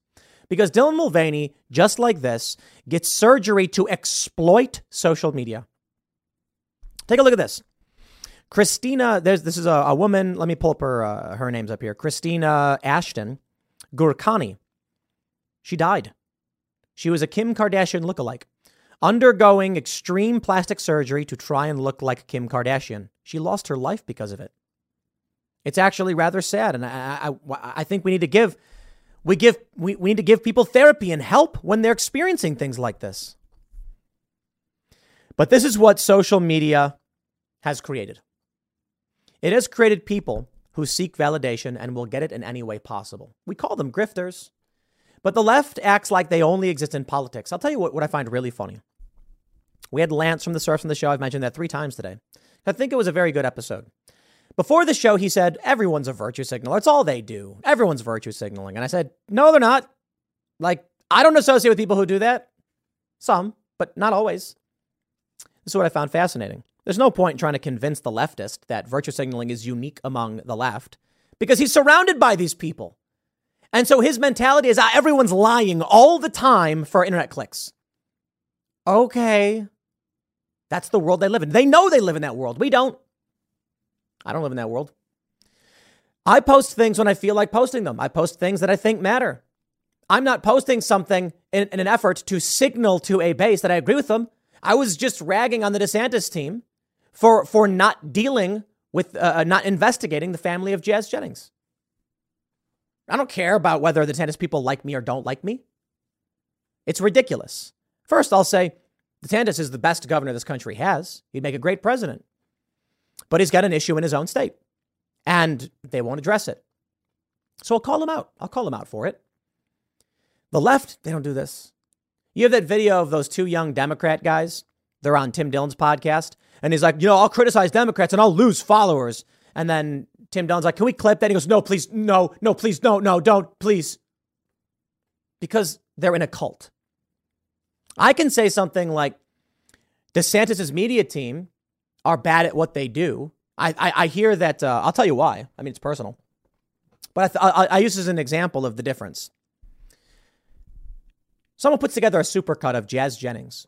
[SPEAKER 1] Because Dylan Mulvaney, just like this, gets surgery to exploit social media. Take a look at this. Christina, there's this is a, a woman. Let me pull up her uh, her names up here. Christina Ashten Gourkani. She died. She was a Kim Kardashian lookalike, undergoing extreme plastic surgery to try and look like Kim Kardashian. She lost her life because of it. It's actually rather sad, and I, I, I think we need to give we give we, we need to give people therapy and help when they're experiencing things like this. But this is what social media has created. It has created people who seek validation and will get it in any way possible. We call them grifters. But the left acts like they only exist in politics. I'll tell you what, what I find really funny. We had Lance from the source from the show. I've mentioned that three times today. I think it was a very good episode. Before the show, he said, Everyone's a virtue signaler. It's all they do. Everyone's virtue signaling. And I said, No, they're not. Like, I don't associate with people who do that. Some, but not always. This is what I found fascinating. There's no point in trying to convince the leftist that virtue signaling is unique among the left because he's surrounded by these people. And so his mentality is ah, everyone's lying all the time for internet clicks. Okay. That's the world they live in. They know they live in that world. We don't. I don't live in that world. I post things when I feel like posting them. I post things that I think matter. I'm not posting something in, in an effort to signal to a base that I agree with them. I was just ragging on the DeSantis team for for not dealing with uh, uh, not investigating the family of Jazz Jennings. I don't care about whether the DeSantis people like me or don't like me. It's ridiculous. First, I'll say DeSantis is the best governor this country has. He'd make a great president. But he's got an issue in his own state, and they won't address it. So I'll call him out. I'll call him out for it. The left, they don't do this. You have that video of those two young Democrat guys. They're on Tim Dillon's podcast. And he's like, you know, I'll criticize Democrats and I'll lose followers. And then Tim Dillon's like, can we clip that? And he goes, no, please, no, no, please, no, no, don't, please. Because they're in a cult. I can say something like, DeSantis' media team are bad at what they do. I, I, I hear that, uh, I'll tell you why. I mean, it's personal. But I, I, I use this as an example of the difference. Someone puts together a supercut of Jazz Jennings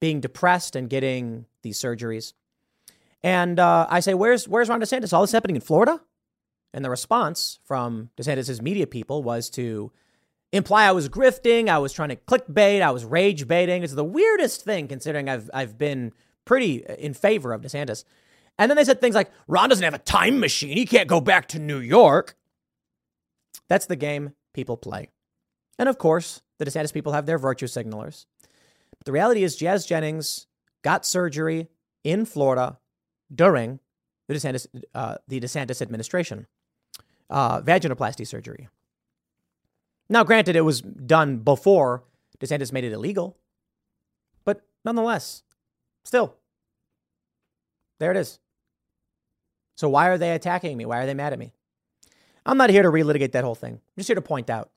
[SPEAKER 1] being depressed and getting these surgeries. And uh, I say, where's, where's Ron DeSantis? All this happening in Florida? And the response from DeSantis' media people was to imply I was grifting, I was trying to clickbait, I was rage baiting. It's the weirdest thing considering I've, I've been pretty in favor of DeSantis. And then they said things like, Ron doesn't have a time machine. He can't go back to New York. That's the game people play. And of course, the DeSantis people have their virtue signalers. But the reality is, Jazz Jennings got surgery in Florida during the DeSantis, uh, the DeSantis administration, uh, vaginoplasty surgery. Now, granted, it was done before DeSantis made it illegal, but nonetheless, still, there it is. So, why are they attacking me? Why are they mad at me? I'm not here to relitigate that whole thing. I'm just here to point out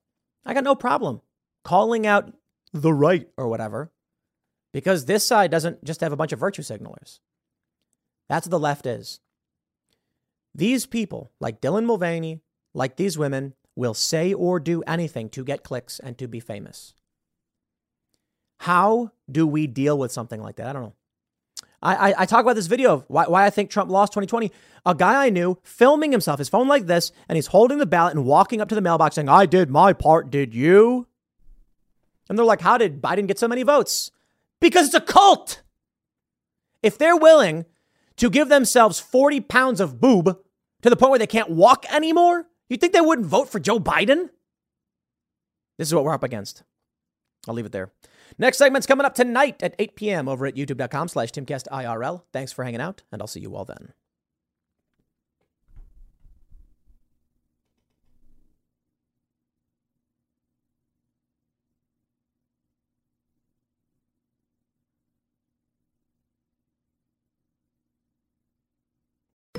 [SPEAKER 1] I got no problem calling out the right or whatever because this side doesn't just have a bunch of virtue signalers. That's what the left is. These people, like Dylan Mulvaney, like these women, will say or do anything to get clicks and to be famous. How do we deal with something like that? I don't know. I, I, I, talk about this video of why, why I think Trump lost 2020. A guy I knew filming himself, his phone like this, and he's holding the ballot and walking up to the mailbox saying, I did my part, did you? And they're like, How did Biden get so many votes? Because it's a cult. If they're willing to give themselves 40 pounds of boob to the point where they can't walk anymore? You think they wouldn't vote for Joe Biden? This is what we're up against. I'll leave it there. Next segment's coming up tonight at 8 p.m. over at youtube.com slash timcastirl. Thanks for hanging out, and I'll see you all then.